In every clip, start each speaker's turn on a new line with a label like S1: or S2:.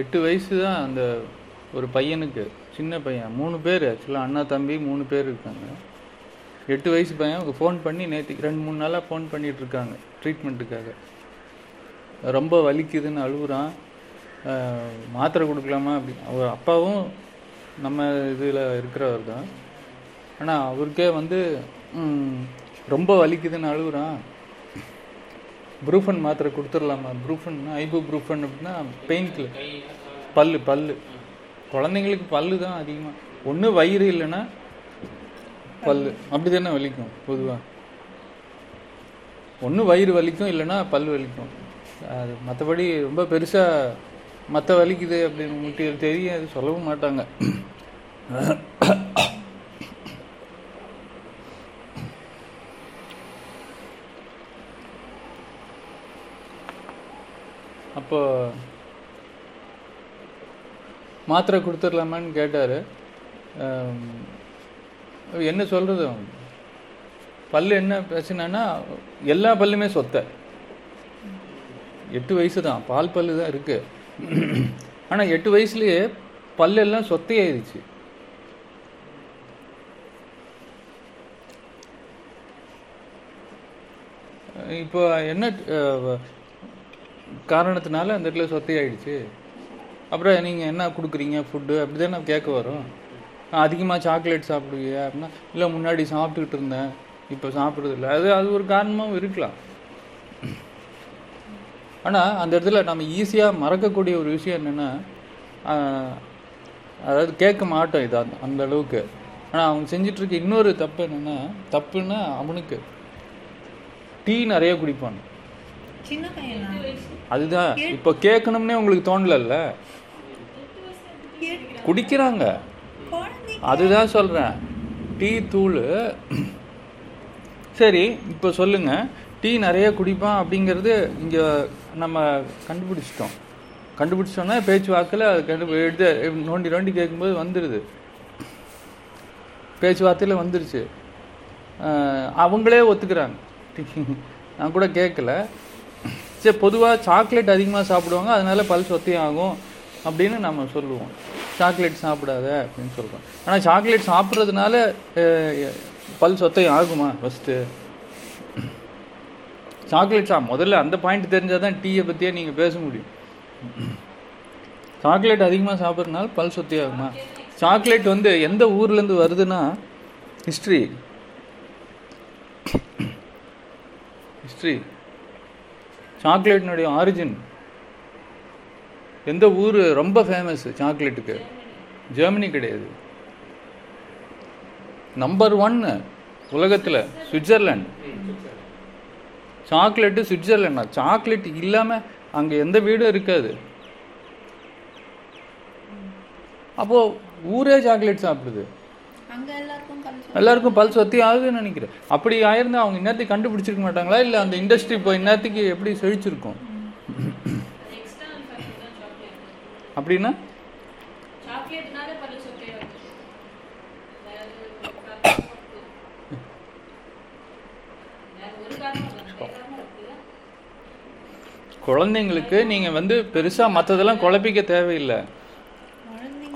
S1: எட்டு வயசு தான் அந்த ஒரு பையனுக்கு சின்ன பையன். மூணு பேர் ஆக்சுவலாக அண்ணா தம்பி மூணு பேர் இருக்காங்க. எட்டு வயசு பையன் அவங்க ஃபோன் பண்ணி நேற்றுக்கு ரெண்டு மூணு நாளாக ஃபோன் பண்ணிகிட்ருக்காங்க இருக்காங்க ட்ரீட்மெண்ட்டுக்காக ரொம்ப வலிக்குதுன்னு அழுகுறான். மாத்திரை கொடுக்கலாமா அப்படி. அவர் அப்பாவும் நம்ம இதில் இருக்கிறவர் தான். ஆனால் அவருக்கே வந்து ரொம்ப வலிக்குதுன்னு அழுகுறான். ப்ரூஃபன் மாத்திரை கொடுத்துடலாமா? ப்ரூஃபன் ஐபு ப்ரூஃபன் அப்படின்னா பெயின் கில்லர் பல்லு பல் குழந்தைங்களுக்கு பல்லு தான் அதிகமாக ஒன்று வயிறு இல்லைன்னா பல் அப்படி தானே வலிக்கும் பொதுவாக ஒன்று வயிறு வலிக்கும் இல்லைன்னா பல் வலிக்கும். அது மற்றபடி ரொம்ப பெருசாக மற்ற வலிக்குது அப்படின்னு உங்களுக்கு தெரியும் அது சொல்லவும் மாட்டாங்க. அப்போ மாத்திரை கொடுத்துடலாமான்னு கேட்டார். என்ன சொல்கிறது பல் என்ன பிரச்சனைனா எல்லா பல்லுமே சொத்தை. எட்டு வயசு தான். பால் பல்லு தான் இருக்குது ஆனால் எட்டு வயசுலேயே பல்லெல்லாம் சொத்தையாயிருச்சு. இப்போ என்ன காரணத்தினால அந்த இடத்துல சொத்தையாயிடுச்சு அப்புறம் நீங்கள் என்ன கொடுக்குறீங்க? ஃபுட்டு அப்படி தானே கேட்க வரும். அதிகமாக சாக்லேட் சாப்பிடுவியா அப்படின்னா இல்லை முன்னாடி சாப்பிட்டுக்கிட்டு இருந்தேன். இப்போ சாப்பிட்றதில்ல அது அது ஒரு காரணமாகவும் இருக்கலாம். ஆனால் அந்த இடத்துல நம்ம ஈஸியாக மறக்கக்கூடிய ஒரு விஷயம் என்னென்னா அதாவது கேட்க மாட்டோம் இது அந்த- அந்த அளவுக்கு. ஆனால் அவங்க செஞ்சிட்ருக்க இன்னொரு தப்பு என்னென்னா தப்புன்னா அவனுக்கு. டீ நிறைய குடிப்பான். அதுதான். இப்போ கேட்கணும்னே உங்களுக்கு தோணலல்ல? குடிக்கிறாங்க. அதுதான் சொல்கிறேன் டீ தூள். சரி இப்போ சொல்லுங்க. டீ நிறைய குடிப்பான் அப்படிங்கிறது இங்கே நம்ம கண்டுபிடிச்சிட்டோம். கண்டுபிடிச்சிட்டோம்னா பேச்சு வாக்கில் அது கண்டு எடுத்து நோண்டி நோண்டி கேட்கும்போது வந்துடுது பேச்சுவார்த்தையில் வந்துருச்சு. அவங்களே ஒத்துக்கிறாங்க. நான் கூட கேட்கல. சரி பொதுவாக சாக்லேட் அதிகமாக சாப்பிடுவாங்க அதனால பல் சொத்தையாகும் அப்படின்னு நம்ம சொல்லுவோம். சாக்லேட் சாப்பிடாத அப்படின்னு சொல்கிறோம் ஆனால் சாக்லேட் சாப்பிட்றதுனால பல் சொத்தை ஆகுமா ஃபஸ்ட்டு சாக்லேட் சா முதல்ல அந்த பாயிண்ட் தெரிஞ்சால் தான் டீயை பற்றியே நீங்கள் பேச முடியும். சாக்லேட் அதிகமாக சாப்பிட்றதுனால பல் சொத்தி ஆகுமா? சாக்லேட் வந்து எந்த ஊர்லேருந்து வருதுன்னா ஹிஸ்ட்ரி ஹிஸ்ட்ரி சாக்லேட்டினுடைய ஆரிஜின். எந்த ஊர் ரொம்ப ஃபேமஸ் சாக்லேட்டுக்கு? ஜெர்மனி கிடையாது. நம்பர் ஒன் உலகத்தில் சுவிட்சர்லாந்து. சாக்லேட்டு சுவிட்சர்லாண்டா சாக்லேட் இல்லாமல் அங்கே எந்த வீடும் இருக்காது. அப்போது ஊரே சாக்லேட் சாப்பிடுது.
S2: எல்லாருக்கும் பல்
S1: எல்லாருக்கும் பல்ஸ் ஒத்தி ஆகுதுன்னு நினைக்கிறேன். அப்படி ஆயிருந்தா அவங்க இன்னத்துக்கு கண்டுபிடிச்சிருக்க மாட்டாங்களா? இல்லை அந்த இண்டஸ்ட்ரி இப்போ இன்னத்துக்கு எப்படி செழிச்சிருக்கும்? அப்படின்னா? குழந்தைங்களுக்கு நீங்கள் வந்து பெருசாக மற்றதெல்லாம் குழப்பிக்க தேவையில்லை.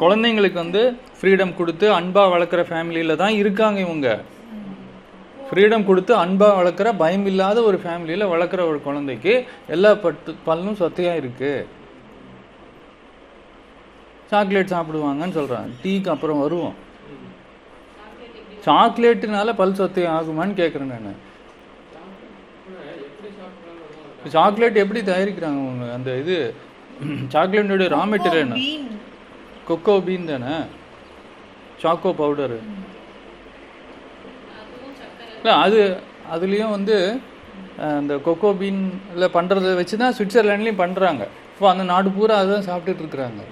S1: குழந்தைங்களுக்கு வந்து ஃப்ரீடம் கொடுத்து அன்பாக வளர்க்குற ஃபேமிலியில் தான் இருக்காங்க இவங்க. ஃப்ரீடம் கொடுத்து அன்பாக வளர்க்குற பயம் இல்லாத ஒரு ஃபேமிலியில் வளர்க்குற ஒரு குழந்தைக்கு எல்லா பட்டு பல்லும் சொத்தையாக இருக்குது சாக்லேட் சாப்பிடுவாங்கன்னு சொல்கிறான் டீக்கு அப்புறம் வருவோம். சாக்லேட்டுனால பல் சொத்தை ஆகுமான்னு கேட்குறேன் நான். சாக்லேட் எப்படி தயாரிக்கிறாங்க அவங்க அந்த இது சாக்லேட்டுடைய ரா மெட்டீரியல் என்ன? கொக்கோ பீன் தானே? Choco powder. இல்லை அது அதுலேயும் வந்து அந்த கொக்கோ பீனில் பண்ணுறத வச்சு தான் சுவிட்சர்லாண்ட்லேயும் பண்ணுறாங்க இப்போ அந்த நாடு பூரா அதுதான் சாப்பிட்டுட்டு இருக்கிறாங்க.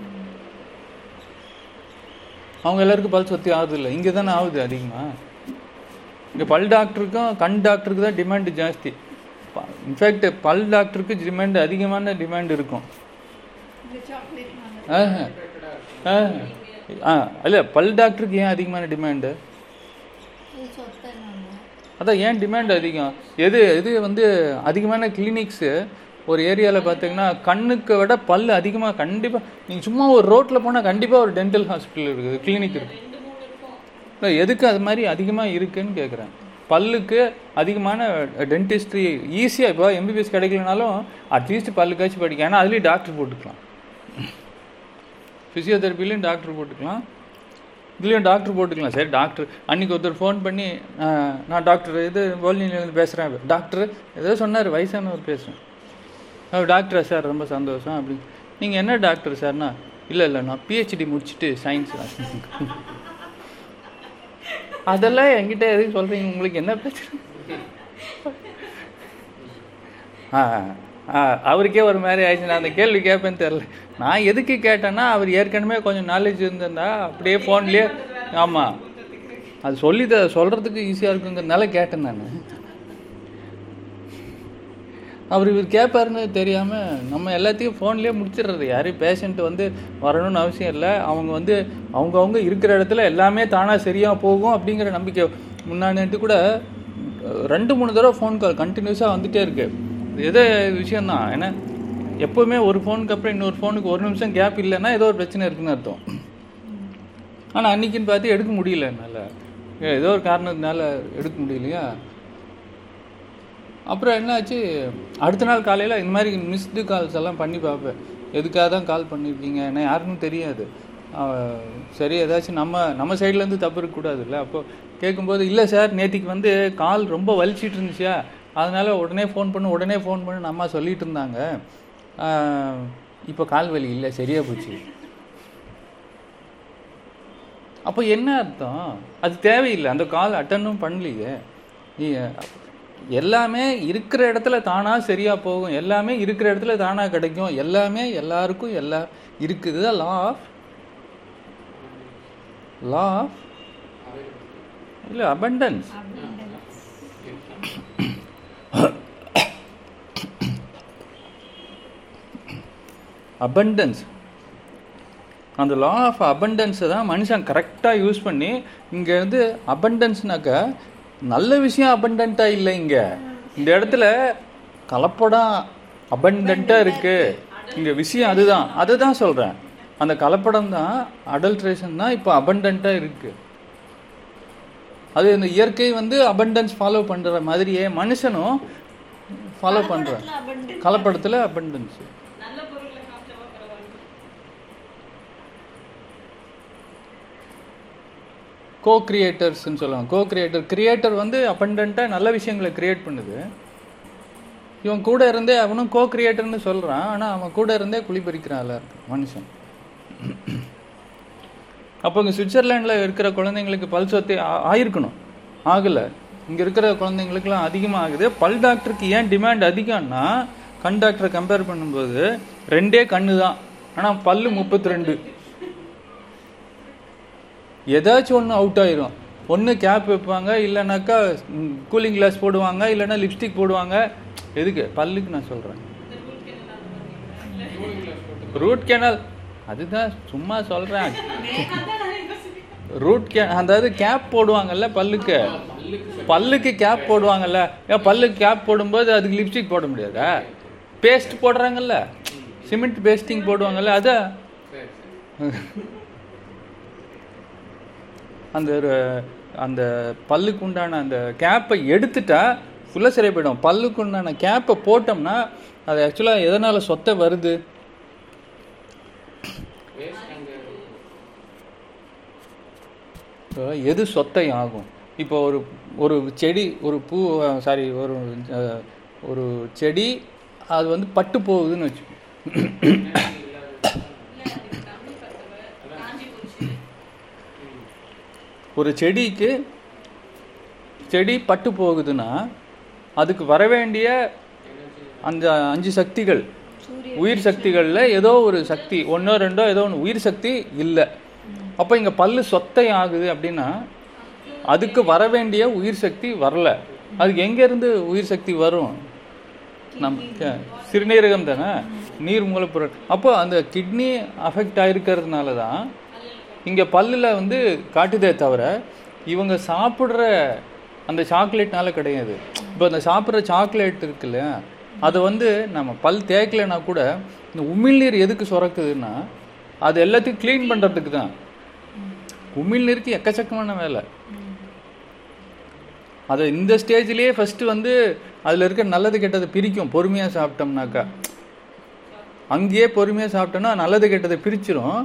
S1: அவங்க எல்லாருக்கும் பல் சொத்தி ஆகுது இல்லை. இங்கே தானே ஆகுது அதிகமாக இங்கே பல் டாக்டருக்கும் கண் டாக்டருக்கு தான் டிமாண்டு ஜாஸ்தி. இன்ஃபேக்ட் பல் டாக்டருக்கு டிமாண்ட் அதிகமான டிமாண்ட் இருக்கும்.
S2: இந்த
S1: ஆஹா. ஆஹா. ஆ இல்லை பல் டாக்டருக்கு ஏன் அதிகமான டிமாண்டு அதான் ஏன் டிமாண்ட் அதிகம்? எது எது வந்து அதிகமான கிளினிக்ஸு ஒரு ஏரியாவில் பார்த்தீங்கன்னா கண்ணுக்கு விட பல் அதிகமாக கண்டிப்பாக நீங்கள் சும்மா ஒரு ரோட்டில் போனால் கண்டிப்பாக ஒரு டென்டல் ஹாஸ்பிட்டல் இருக்குது கிளினிக் இருக்குது இல்லை எதுக்கு அது மாதிரி அதிகமாக இருக்குன்னு கேட்குறேன் பல்லுக்கு அதிகமான டென்டிஸ்ட்ரி ஈஸியாக இப்போ எம்பிபிஎஸ் கிடைக்கலனாலும் அட்லீஸ்ட் பல்லுக்காச்சும் படிக்க ஏன்னா அதுலேயும் டாக்டர் போட்டுக்கலாம். ஃபிசியோதெரப்பிலையும் டாக்டர் போட்டுக்கலாம். இதுலேயும் டாக்டர் போட்டுக்கலாம். சரி டாக்டர் அன்றைக்கி ஒருத்தர் ஃபோன் பண்ணி நான் டாக்டர் இது போல்னிலேருந்து பேசுகிறேன் டாக்டர் ஏதோ சொன்னார் வயசானவர் பேசுகிறேன் அவர் டாக்டரா சார்? ரொம்ப சந்தோஷம். அப்படின்னு. நீங்கள் என்ன டாக்டர் சார்னா? இல்லை இல்லை நான் பிஹெச்டி முடிச்சுட்டு சயின்ஸ் அதெல்லாம் என்கிட்ட எதுவும் சொல்கிறீங்க உங்களுக்கு என்ன பிரச்சனை? ஆ ஆ. அவருக்கே ஒரு மாதிரி ஆயிடுச்சு. நான் அந்த கேள்வி கேட்பேன்னு தெரில நான் எதுக்கு கேட்டேன்னா அவர் ஏற்கனவே கொஞ்சம் நாலேஜ் இருந்திருந்தா அப்படியே ஃபோன்லேயே ஆமாம் அது சொல்லி த சொல்கிறதுக்கு ஈஸியாக இருக்குங்கிறதுனால கேட்டேன் நான். அவர் இவர் கேட்பாருன்னு தெரியாமல் நம்ம எல்லாத்தையும் ஃபோன்லேயே முடிச்சிடுறது. யாரையும் பேஷண்ட்டு வந்து வரணும்னு அவசியம் இல்லை. அவங்க வந்து அவங்கவுங்க இருக்கிற இடத்துல எல்லாமே தானாக சரியாக போகும் அப்படிங்கிற நம்பிக்கை. முன்னாடி கூட ரெண்டு மூணு தடவை ஃபோன் கால் கண்டினியூஸாக வந்துகிட்டே இருக்குது எது விஷயந்தான் ஏன்னா எப்போவுமே ஒரு ஃபோனுக்கு அப்புறம் இன்னொரு ஃபோனுக்கு ஒரு நிமிஷம் கேப் இல்லைன்னா ஏதோ ஒரு பிரச்சனை இருக்குன்னு அர்த்தம். ஆனால் அன்னைக்குன்னு பார்த்து எடுக்க முடியல என்னால். ஏதோ ஒரு காரணத்தினால எடுக்க முடியலையா? அப்புறம் என்னாச்சு? அடுத்த நாள் காலையில் இந்த மாதிரி மிஸ்டு கால்ஸ் எல்லாம் பண்ணி பார்ப்பேன். எதுக்காக தான் கால் பண்ணியிருக்கீங்க ஏன்னா யாருக்கும் தெரியாது. சரி ஏதாச்சும் நம்ம நம்ம சைட்லேருந்து தப்பு இருக்கக்கூடாதுல்ல. அப்போது கேட்கும்போது இல்லை சார் நேற்றுக்கு வந்து கால் ரொம்ப வலிச்சிட்டு இருந்துச்சா அதனால் உடனே ஃபோன் பண்ணு உடனே ஃபோன் பண்ணு அம்மா சொல்லிட்டு இருந்தாங்க. இப்போ கால் வலி இல்லை சரியாக போச்சு. அப்போ என்ன அர்த்தம்? அது தேவையில்லை அந்த கால் அட்டனும் பண்ணலையே. நீ- எல்லாமே இருக்கிற இடத்துல தானா சரியாக போகும் எல்லாமே இருக்கிற இடத்துல தானா கிடைக்கும் எல்லாமே எல்லாருக்கும் எல்லா இருக்குது லா ஆஃப் லா ஆஃப் இல்லை அபண்டன்ஸ் அபண்டன்ஸ் அந்த லா ஆஃப் அபண்டன்ஸை தான் மனுஷன் கரெக்டாக யூஸ் பண்ணி இங்கே வந்து அபண்டன்ஸ்னாக்கா நல்ல விஷயம் அபண்டண்ட்டாக இல்லை இங்கே. இந்த இடத்துல கலப்படம் அபண்டண்ட்டாக இருக்குது இங்கே விஷயம் அதுதான். அதை தான் சொல்கிறேன் அந்த கலப்படம் தான் அடல்ட்ரேஷன் தான் இப்போ அபண்டண்ட்டாக இருக்குது அது இந்த இயற்கை வந்து அபண்டன்ஸ் ஃபாலோ பண்ணுற மாதிரியே மனுஷனும் ஃபாலோ பண்ணுறான். கலப்படத்தில் அபண்டன்ஸ் கோ கிரியேட்டர்ஸ்ன்னு சொல்லுவாங்க. கோ கிரியேட்டர் கிரியேட்டர் வந்து அபண்டண்ட்டாக நல்ல விஷயங்களை கிரியேட் பண்ணுது. இவன் கூட இருந்தே அவனும் கோ கிரியேட்டர்னு சொல்கிறான் ஆனால் அவன் கூட இருந்தே குளிப்பறிக்கிறான் மனுஷன். அப்போ இங்கே சுவிட்சர்லாண்டில் இருக்கிற குழந்தைங்களுக்கு பல் சொத்தை ஆயிருக்கணும். ஆகலை. இங்கே இருக்கிற குழந்தைங்களுக்குலாம் அதிகமாக ஆகுது பல் டாக்டருக்கு ஏன் டிமாண்ட் அதிகம்னா கண் டாக்டரை கம்பேர் பண்ணும்போது ரெண்டே கண்ணு தான் ஆனால் பல்லு முப்பத்தி ரெண்டு ஏதாச்சும் ஒன்று அவுட் ஆயிரும். ஒன்று கேப் வைப்பாங்க இல்லைனாக்கா கூலிங் கிளாஸ் போடுவாங்க இல்லைன்னா லிப்ஸ்டிக் போடுவாங்க. எதுக்கு? பல்லுக்கு நான் சொல்கிறேன் ரூட் கேனல் அதுதான் சும்மா சொல்கிறேன் ரூட் கே அதாவது கேப் போடுவாங்கல்ல பல்லுக்கு? பல்லுக்கு கேப் போடுவாங்கல்ல. ஏன் பல்லுக்கு கேப் போடும்போது அதுக்கு லிப்ஸ்டிக் போட முடியாதா? பேஸ்ட் போடுறாங்கல்ல. சிமெண்ட் பேஸ்டிங் போடுவாங்கல்ல. அதான் அந்த அந்த பல்லுக்கு உண்டான அந்த கேப்பை எடுத்துட்டா ஃபுல்லாக சரியா போயிடும் பல்லுக்கு உண்டான கேப்பை போட்டோம்னா அது ஆக்சுவலாக எதனால் சொத்தை வருது? இப்போ எது சொத்தை ஆகும் இப்போ ஒரு ஒரு செடி ஒரு பூ சாரி ஒரு ஒரு செடி அது வந்து பட்டு போகுதுன்னு
S3: போச்சு
S1: ஒரு செடிக்கு செடி பட்டு போகுதுன்னா அதுக்கு வர வேண்டிய அந்த அஞ்சு சக்திகள். உயிர் சக்திகளில் ஏதோ ஒரு சக்தி ஒன்றோ ரெண்டோ ஏதோ ஒன்று உயிர் சக்தி இல்லை. அப்போ இங்கே பல்லு சொத்தை ஆகுது அப்படின்னா அதுக்கு வர வேண்டிய உயிர் சக்தி வரல. அதுக்கு எங்கேருந்து உயிர் சக்தி வரும்? நம் சிறுநீரகம் தானே? நீர் மூலப்பொருள் அப்போ அந்த கிட்னி அஃபெக்ட் ஆகிருக்கிறதுனால தான் இங்கே பல்லில் வந்து காட்டுதே தவிர இவங்க சாப்பிட்ற அந்த சாக்லேட்னால கிடையாது. இப்போ அந்த சாப்பிட்ற சாக்லேட் இருக்குல்ல அதை வந்து நம்ம பல் தேய்க்கலைன்னா கூட இந்த உமிழ்நீர் எதுக்கு சுரக்குதுன்னா அது எல்லாத்தையும் க்ளீன் பண்ணுறதுக்கு தான் உமிழ்நீருக்கு எக்கச்சக்கமான வேலை. அதை இந்த ஸ்டேஜ்லேயே ஃபஸ்ட்டு வந்து அதில் இருக்க நல்லது கெட்டதை பிரிக்கும். பொறுமையாக சாப்பிட்டோம்னாக்கா. அங்கேயே பொறுமையாக சாப்பிட்டோன்னா நல்லது கெட்டதை பிரிச்சிரும்.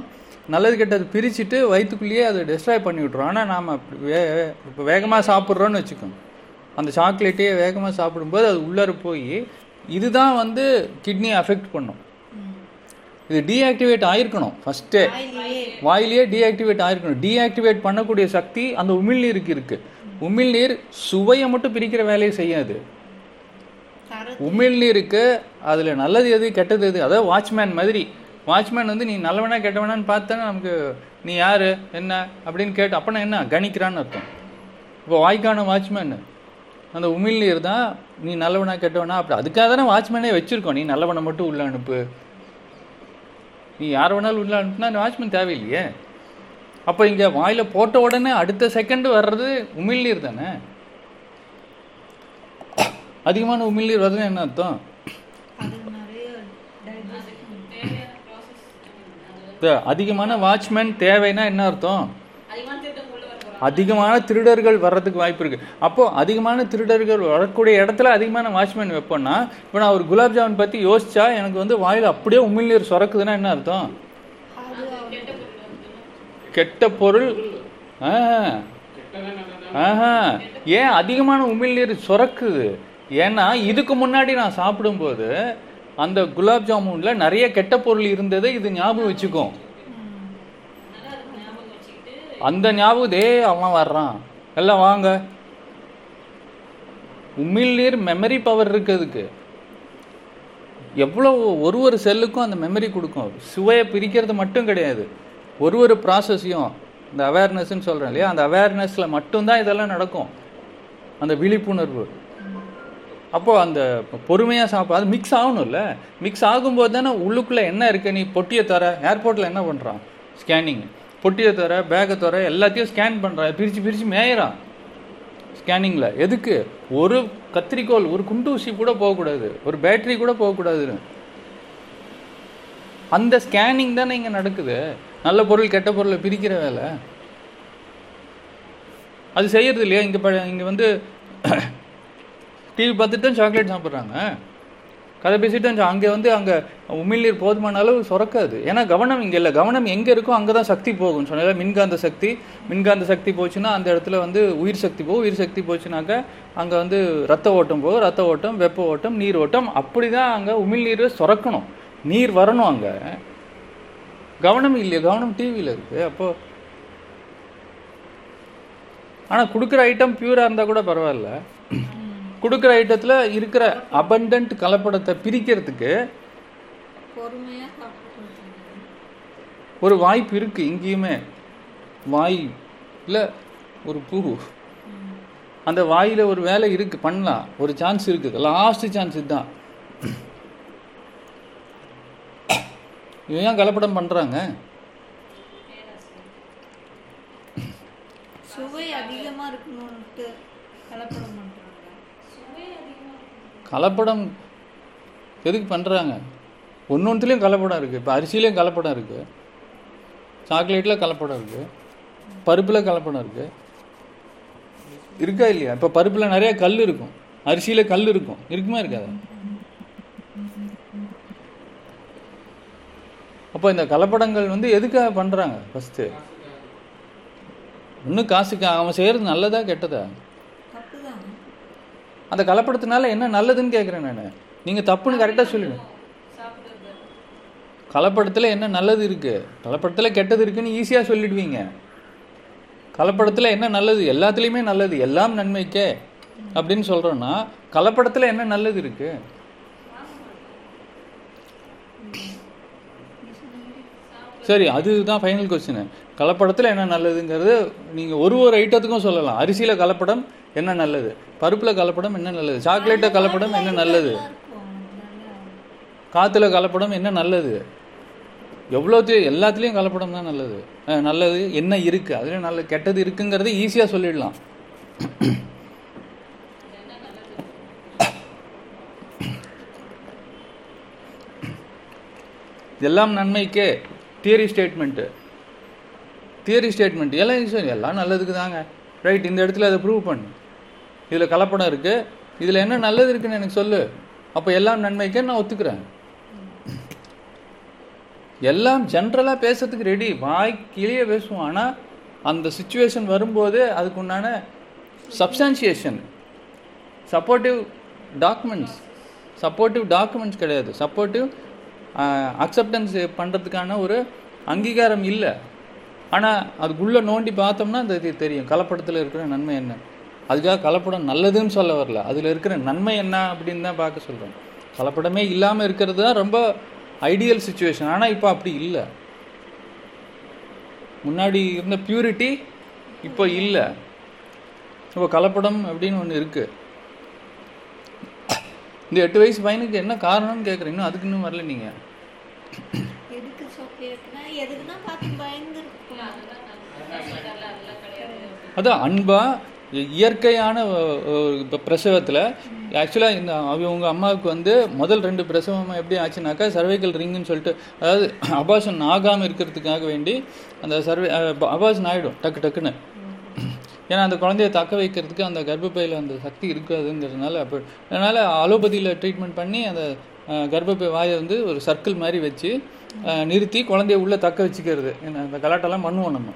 S1: நல்லது கெட்டதை பிரிச்சுட்டு வயிற்றுக்குள்ளேயே அதை டெஸ்ட்ராய் பண்ணி விட்ரும் ஆனால் நாம் வே இப்போ வேகமாக சாப்பிட்றோன்னு வச்சுக்கோங்க. அந்த சாக்லேட்டையே வேகமாக சாப்பிடும்போது அது உள்ளார போய் இதுதான் வந்து கிட்னியை அஃபெக்ட் பண்ணும். இது டீஆக்டிவேட் ஆயிருக்கணும். ஃபஸ்ட்டே
S2: வாயிலேயே
S1: டீஆக்டிவேட் ஆயிருக்கணும். டீஆக்டிவேட் பண்ணக்கூடிய சக்தி அந்த உமிழ்நீருக்கு இருக்கு. உமிழ்நீர் சுவையை மட்டும் பிரிக்கிற வேலையை செய்யாது. உமிழ்நீருக்கு அதில் நல்லது எது கெட்டது எது? அதாவது வாட்ச்மேன் மாதிரி. வாட்ச்மேன் வந்து நீ நல்லவனா கெட்டவனான்னு பார்த்தா நமக்கு நீ யாரு என்ன அப்படின்னு கேட்டு அப்பனா என்ன? கணிக்கிறான்னு அர்த்தம். இப்போ வாய்க்கான வாட்ச்மேன் அந்த உமிழ்நீர் தான் நீ நல்லவனா கெட்டவனா அப்படி. அதுக்காக தானே வாட்ச்மேனே வச்சிருக்கோம். நீ நல்லவனை மட்டும் உள்ள அனுப்பு. நீ யார் வேணாலும் உள்ள அனுப்புனா வாட்ச்மேன் தேவையில்லையே. அப்போ இங்கே வாயில் போட்ட உடனே அடுத்த செகண்ட் வர்றது உமிழ்நீர் தானே? அதிகமான உமிழ்நீர் வருதுன்னு என்ன அர்த்தம்? அதிகமான வாட்ச்மேன் தேவைன்னா என்ன அர்த்தம்
S3: அதிகமான திருட்டம் உள்ள வர போகிறாங்க
S1: அதிகமான திருடர்கள் வர்றதுக்கு வாய்ப்பு இருக்கு. அப்போ அதிகமான திருடர்கள் வரக்கூடிய இடத்துல அதிகமான வாட்ச்மேன் வைப்போம்னா இப்போ நான் ஒரு குலாப் ஜாமுன் பத்தி யோசிச்சா எனக்கு வந்து வாயில் அப்படியே உமிழ்நீர் சுரக்குதுன்னா என்ன அர்த்தம்? கெட்ட பொருள். ஆஹா. ஏன் அதிகமான உமிழ்நீர் சுரக்குது? ஏன்னா இதுக்கு முன்னாடி நான் சாப்பிடும்போது அந்த குலாப் ஜாமுன்ல நிறைய கெட்ட பொருள் இருந்தது இது ஞாபகம் வச்சுக்கும்
S3: அதனால அதுக்கு ஞாபகம் வச்சுக்கிட்டு
S1: அந்த ஞாபகம் தே அவன் வர்றான். எல்லாம் வாங்க. உமிழ்நீர் மெமரி பவர் இருக்கிறதுக்கு எவ்வளோ ஒரு ஒரு செல்லுக்கும் அந்த மெமரி கொடுக்கும். சுவையை பிரிக்கிறது மட்டும் கிடையாது. ஒரு ஒரு ப்ராசஸையும் இந்த அவேர்னஸ்ன்னு சொல்கிறேன் இல்லையா? அந்த அவேர்னஸில் மட்டும்தான் இதெல்லாம் நடக்கும். அந்த விழிப்புணர்வு. அப்போது அந்த பொறுமையாக சாப்பிட அது மிக்ஸ் ஆகணும்ல. மிக்ஸ் ஆகும்போது தானே உள்ளுக்குள்ளே என்ன இருக்குது நீ பொட்டியை தர. ஏர்போர்ட்டில் என்ன பண்ணுறான் ஸ்கேனிங் பொட்டியை தர பேக்கை தர எல்லாத்தையும் ஸ்கேன் பண்ணுறான் பிரித்து பிரித்து மேயிறான் ஸ்கேனிங்கில் எதுக்கு? ஒரு கத்திரிக்கோல் ஒரு குண்டூசி கூட போகக்கூடாது. ஒரு பேட்டரி கூட போகக்கூடாதுன்னு. அந்த ஸ்கேனிங் தானே இங்கே நடக்குது. நல்ல பொருள் கெட்ட பொருளை பிரிக்கிற வேலை. அது செய்யறது இல்லையா? இங்கே இங்கே வந்து டிவி பார்த்துட்டு சாக்லேட் சாப்பிட்றாங்க. கதை பேசிட்டு அங்கே வந்து அங்கே உமிழ்நீர் போதுமான அளவு சுரக்காது. ஏன்னா கவனம் இங்கே இல்லை. கவனம் எங்கே இருக்கோ அங்கே தான் சக்தி போகும் சொன்னால மின்காந்த சக்தி மின்காந்த சக்தி போச்சுன்னா அந்த இடத்துல வந்து உயிர் சக்தி போகும். உயிர் சக்தி போச்சுனாக்கா அங்கே வந்து ரத்த ஓட்டம் போகும். ரத்த ஓட்டம் வெப்ப ஓட்டம் நீர் ஓட்டம். அப்படி தான் அங்கே உமிழ்நீர் சுரக்கணும். நீர் வரணும் அங்கே. கவனம் இல்லையா. கவனம் டிவியில் இருக்குது அப்போ ஆனால் கொடுக்குற ஐட்டம் பியூராக இருந்தால் கூட பரவாயில்ல. கொடுக்குற ஐட்டத்தில் இருக்கிற அபண்டன்ட் கலப்படத்தை பிரிக்கிறதுக்கு ஒரு வாய்ப்பு இருக்குது இங்கேயுமே வாய் இல்லை ஒரு பூ. அந்த வாயில் ஒரு வேலை இருக்குது பண்ணலாம். ஒரு சான்ஸ் இருக்குது லாஸ்ட் சான்ஸ் இதுதான். ஏன் கலப்படம் பண்ணுறாங்க
S2: சுவை அதிகமா இருக்கணும்ட்டு கலப்படம்
S1: கலப்படம் எதுக்கு பண்ணுறாங்க ஒன்று ஒன்றுலேயும் கலப்படம் இருக்குது இப்போ அரிசியிலையும் கலப்படம் இருக்குது சாக்லேட்டில் கலப்படம் இருக்குது பருப்பில் கலப்படம் இருக்குது இருக்கா இல்லையா? இப்போ பருப்பில் நிறைய கல் இருக்கும். அரிசியில் கல் இருக்கும். இருக்குமா இருக்காது? அப்போ இந்த கலப்படங்கள் வந்து எதுக்காக பண்ணுறாங்க ஃபஸ்ட்டு இன்னும் காசுக்கு அவன் செய்கிறது நல்லதா கெட்டதா? அந்த கலப்படத்தினால என்ன நல்லதுன்னு கேட்குறேன் நான். நீங்கள் தப்புன்னு கரெக்டாக சொல்லுங்க. கலப்படத்தில் என்ன நல்லது இருக்குது கலப்படத்தில் கெட்டது இருக்குன்னு ஈஸியாக சொல்லிடுவீங்க. கலப்படத்தில் என்ன நல்லது? எல்லாத்துலேயுமே நல்லது. எல்லாம் நன்மைக்கே அப்படின்னு சொல்கிறோன்னா கலப்படத்தில் என்ன நல்லது இருக்குது சரி அதுதான் ஃபைனல் கொஸ்டின் கலப்படத்தில் என்ன நல்லதுங்கிறது நீங்கள் ஒரு ஒரு ஐட்டத்துக்கும் சொல்லலாம். அரிசியில் கலப்படம் என்ன நல்லது? பருப்பில் கலப்படம் என்ன நல்லது? சாக்லேட்டில் கலப்படம் என்ன நல்லது? காற்றுல கலப்படம் என்ன நல்லது? எவ்வளோத்தையும் எல்லாத்துலேயும் கலப்படம் தான் நல்லது. நல்லது என்ன இருக்குது அதில் நல்ல கெட்டது இருக்குங்கிறத ஈஸியாக சொல்லிடலாம். எல்லாம் நன்மைக்கே தியரி ஸ்டேட்மெண்ட்டு தியரி ஸ்டேட்மெண்ட் எல்லாம் எல்லாம் நல்லதுக்கு தாங்க. ரைட் இந்த இடத்துல அதை ப்ரூவ் பண்ணு. இதில் கலப்படம் இருக்குது இதில் என்ன நல்லது இருக்குன்னு எனக்கு சொல்லு. அப்போ எல்லாம் நன்மைக்கு நான் ஒத்துக்கிறேன். எல்லாம் ஜென்ரலாக பேசுறதுக்கு ரெடி வாய் கிளியே பேசுவோம். ஆனால் அந்த சுச்சுவேஷன் வரும்போது அதுக்கு உண்டான substantiation supportive documents supportive documents கிடையாது சப்போர்ட்டிவ் அக்செப்டன்ஸ் பண்ணுறதுக்கான ஒரு அங்கீகாரம் இல்லை. ஆனால் அதுக்குள்ளே நோண்டி பார்த்தோம்னா அந்த இது தெரியும். கலப்படத்தில் இருக்கிற நன்மை என்ன? அதுக்காக கலப்படம் நல்லதுன்னு சொல்ல வரல. அதில் இருக்கிற நன்மை என்ன அப்படின்னு தான் பார்க்க சொல்கிறோம் கலப்படமே இல்லாமல் இருக்கிறது தான் ரொம்ப ஐடியல் சுச்சுவேஷன் ஆனால் இப்போ அப்படி இல்லை. முன்னாடி இருந்த பியூரிட்டி இப்போ இல்லை. இப்போ கலப்படம் அப்படின்னு ஒன்று இருக்குது இந்த எட்டு வயசு பையனுக்கு என்ன காரணம்னு கேட்குறீங்க இன்னும் அதுக்கு இன்னும் வரல நீங்கள் அதான் அன்பா இயற்கையான இப்போ பிரசவத்தில் ஆக்சுவலாக இந்த அவங்க அம்மாவுக்கு வந்து முதல் ரெண்டு பிரசவம் எப்படி ஆச்சுனாக்கா சர்வைக்கல் ரிங்குன்னு சொல்லிட்டு அதாவது அபாஷன் ஆகாமல் இருக்கிறதுக்காக வேண்டி அந்த சர்வே அபாஷன் ஆகிடும் டக்கு டக்குன்னு. ஏன்னா அந்த குழந்தைய தக்க வைக்கிறதுக்கு அந்த கர்ப்பப்பையில் அந்த சக்தி இருக்காதுங்கிறதுனால அப்போ அதனால் அலோபதியில் ட்ரீட்மெண்ட் பண்ணி அந்த கர்ப்பப்பை வாயை வந்து ஒரு சர்க்கிள் மாதிரி வச்சு நிறுத்தி குழந்தைய உள்ளே தக்க வச்சுக்கிறது. அந்த கலாட்டெல்லாம் பண்ணுவோம் நம்ம.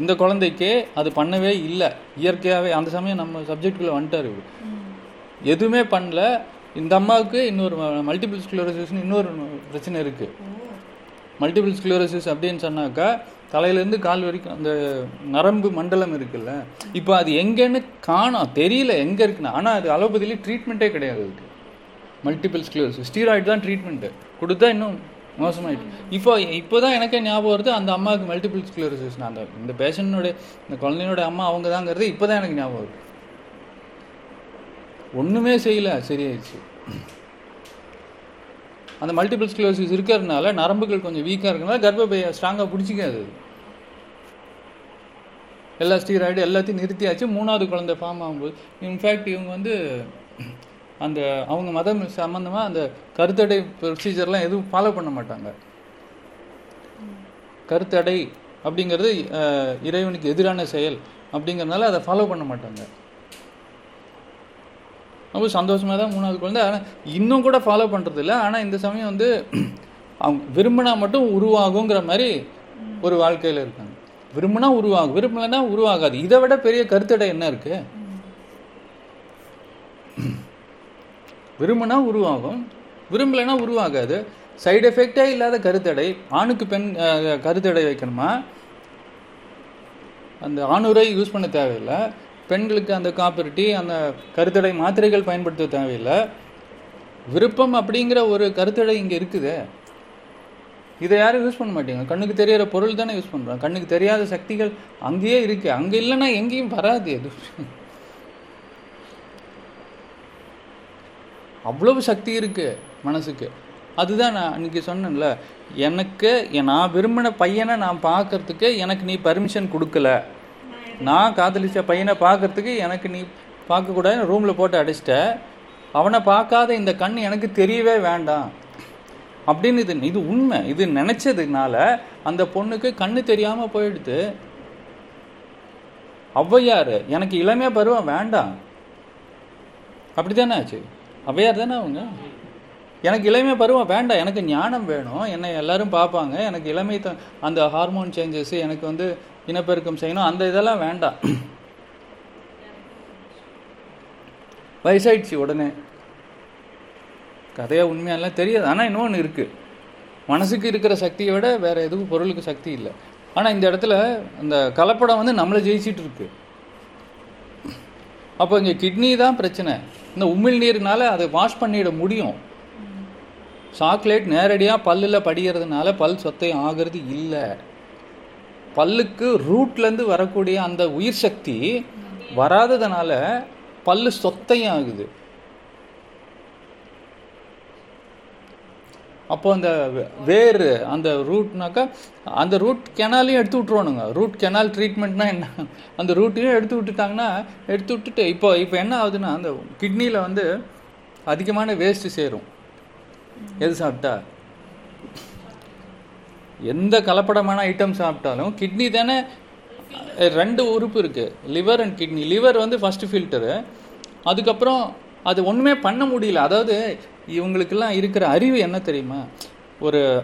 S1: இந்த குழந்தைக்கு அது பண்ணவே இல்லை. இயற்கையாகவே அந்த சமயம் நம்ம சப்ஜெக்டுக்குள்ளே வந்துட்டார் இவர். எதுவுமே பண்ணல. இந்த அம்மாவுக்கு இன்னொரு மல்டிபிள் ஸ்க்ளோரோசிஸ்னு இன்னொரு பிரச்சனை இருக்குது மல்டிபிள் ஸ்க்ளோரோசிஸ் அப்படின்னு சொன்னாக்கா தலையிலேருந்து கால் வரைக்கும் அந்த நரம்பு மண்டலம் இருக்குல்ல. இப்போ அது எங்கேன்னு காணோம். தெரியல எங்கே இருக்குன்னு. ஆனால் அது அலோபதியிலே ட்ரீட்மெண்ட்டே கிடையாது அதுக்கு. மல்டிபிள் ஸ்க்ளோரோசிஸ் ஸ்டீராய்டு தான் ட்ரீட்மெண்ட்டு கொடுத்தா இன்னும் மோசமாயிட்டு. இப்போ இப்போ தான் எனக்கே ஞாபகம் வருது அந்த அம்மாவுக்கு மல்டிபிள் ஸ்க்ளோரோசிஸ் அந்த இந்த பேஷண்ட்டோட இந்த குழந்தையோட அம்மா அவங்க தாங்கிறது இப்போ தான் எனக்கு ஞாபகம் வருது. ஒன்றுமே செய்யல சரியாயிடுச்சு. அந்த மல்டிபிள் ஸ்க்ளோசிஸ் இருக்கிறதுனால நரம்புகள் கொஞ்சம் வீக்காக இருக்கிறனால கர்ப்பப்பையை ஸ்ட்ராங்காக பிடிச்சிக்காது. அது. எல்லா ஸ்டீராய்டு எல்லாத்தையும் நிறுத்தியாச்சு. மூணாவது குழந்தை ஃபார்ம் ஆகும்போது இன்ஃபேக்ட் இவங்க வந்து அந்த அவங்க மதம் சம்மந்தமாக அந்த கருத்தடை ப்ரொசீஜர்லாம் எதுவும் ஃபாலோ பண்ண மாட்டாங்க. கருத்தடை அப்படிங்கிறது இறைவனுக்கு எதிரான செயல் அப்படிங்கிறதுனால அதை ஃபாலோ பண்ண மாட்டாங்க. ரொம்ப சந்தோஷமாக தான் மூணாவது குழந்தை. ஆனால் இன்னும் கூட ஃபாலோ பண்ணுறது இல்லை. ஆனால் இந்த சமயம் வந்து அவங்க விரும்பினா மட்டும் உருவாகுங்கிற மாதிரி ஒரு வாழ்க்கையில் இருக்காங்க. விரும்பினா உருவாகும். விரும்பலைன்னா உருவாகாது. இதை விட பெரிய கருத்தடை என்ன இருக்குது விரும்பினா உருவாகும் விரும்பலைன்னா உருவாகாது. சைடு எஃபெக்டே இல்லாத கருத்தடை ஆணுக்கு பெண் கருத்தடை வைக்கணுமா? அந்த ஆணுரை யூஸ் பண்ண தேவையில்லை. பெண்களுக்கு அந்த காப்பரிட்டி அந்த கருத்தடை மாத்திரைகள் பயன்படுத்த தேவையில்லை. விருப்பம் அப்படிங்கிற ஒரு கருத்தடை இங்கே இருக்குது. இதை யாரும் யூஸ் பண்ண மாட்டேங்க. கண்ணுக்கு தெரியற பொருள் தானே யூஸ் பண்ணுறோம் கண்ணுக்கு தெரியாத சக்திகள் அங்கேயே இருக்குது அங்கே இல்லைன்னா எங்கேயும் வராது அது அவ்வளவு சக்தி இருக்குது மனசுக்கு. அதுதான் நான் அன்றைக்கி சொன்னேன்ல எனக்கு நான் விரும்பின பையனை நான் பார்க்கறதுக்கு எனக்கு நீ பர்மிஷன் கொடுக்கல. நான் காதலிச்ச பையனை பார்க்கறதுக்கு எனக்கு நீ பார்க்கக்கூடாது ரூமில் போட்டு அடிச்சிட்ட. அவனை பார்க்காத இந்த கண் எனக்கு தெரியவே வேண்டாம். அப்படின்னு இது இது உண்மை. இது நினச்சதுனால அந்த பொண்ணுக்கு கண்ணு தெரியாமல் போயிடுது. ஔவையார் எனக்கு இளமையாக பருவம் வேண்டாம். அப்படித்தானே ஆச்சு? ஔவையார் தானே அவங்க? எனக்கு இளமை பருவம் வேண்டாம் எனக்கு ஞானம் வேணும். என்னை எல்லாரும் பார்ப்பாங்க. எனக்கு இளமை த- அந்த ஹார்மோன் சேஞ்சஸ் எனக்கு வந்து இனப்பெருக்கம் செய்யணும். அந்த இதெல்லாம் வேண்டாம். வயசாயிடுச்சு உடனே. கதையாக உண்மையெல்லாம் தெரியாது. ஆனால் இன்னொன்று இருக்குது மனசுக்கு இருக்கிற சக்தியை விட வேறு எதுவும் பொருளுக்கு சக்தி இல்லை. ஆனால் இந்த இடத்துல அந்த கலப்படம் வந்து நம்மளை ஜெயிச்சிட்டு இருக்கு. அப்போ இங்கே கிட்னி தான் பிரச்சனை. இந்த உமிழ்நீர்னால அதை வாஷ் பண்ணிட முடியும். சாக்லேட் நேரடியாக பல்லில் படிகிறதுனால பல் சொத்தை ஆகிறது இல்லை. பல்லுக்கு ரூட்லேருந்து வரக்கூடிய அந்த உயிர் சக்தி வராததுனால பல்லு சொத்தையும் ஆகுது. அப்போ அந்த வேர் அந்த ரூட்னாக்கா அந்த ரூட் கெனாலையும் எடுத்து விட்ருவானுங்க ரூட் கெனால் ட்ரீட்மெண்ட்னா என்ன? அந்த ரூட்டையும் எடுத்து விட்டுட்டாங்கன்னா எடுத்து விட்டுட்டு இப்போ இப்போ என்ன ஆகுதுன்னா அந்த கிட்னியில் வந்து அதிகமான வேஸ்ட்டு சேரும். எது சாப்பிட்டா? எந்த கலப்படமான ஐட்டம் சாப்பிட்டாலும் கிட்னி தானே ரெண்டு உறுப்பு இருக்குது லிவர் அண்ட் கிட்னி லிவர் வந்து ஃபஸ்ட்டு ஃபில்டரு அதுக்கப்புறம் அது ஒன்றுமே பண்ண முடியல. அதாவது இவங்களுக்கெல்லாம் இருக்கிற அறிவு என்ன தெரியுமா? ஒரு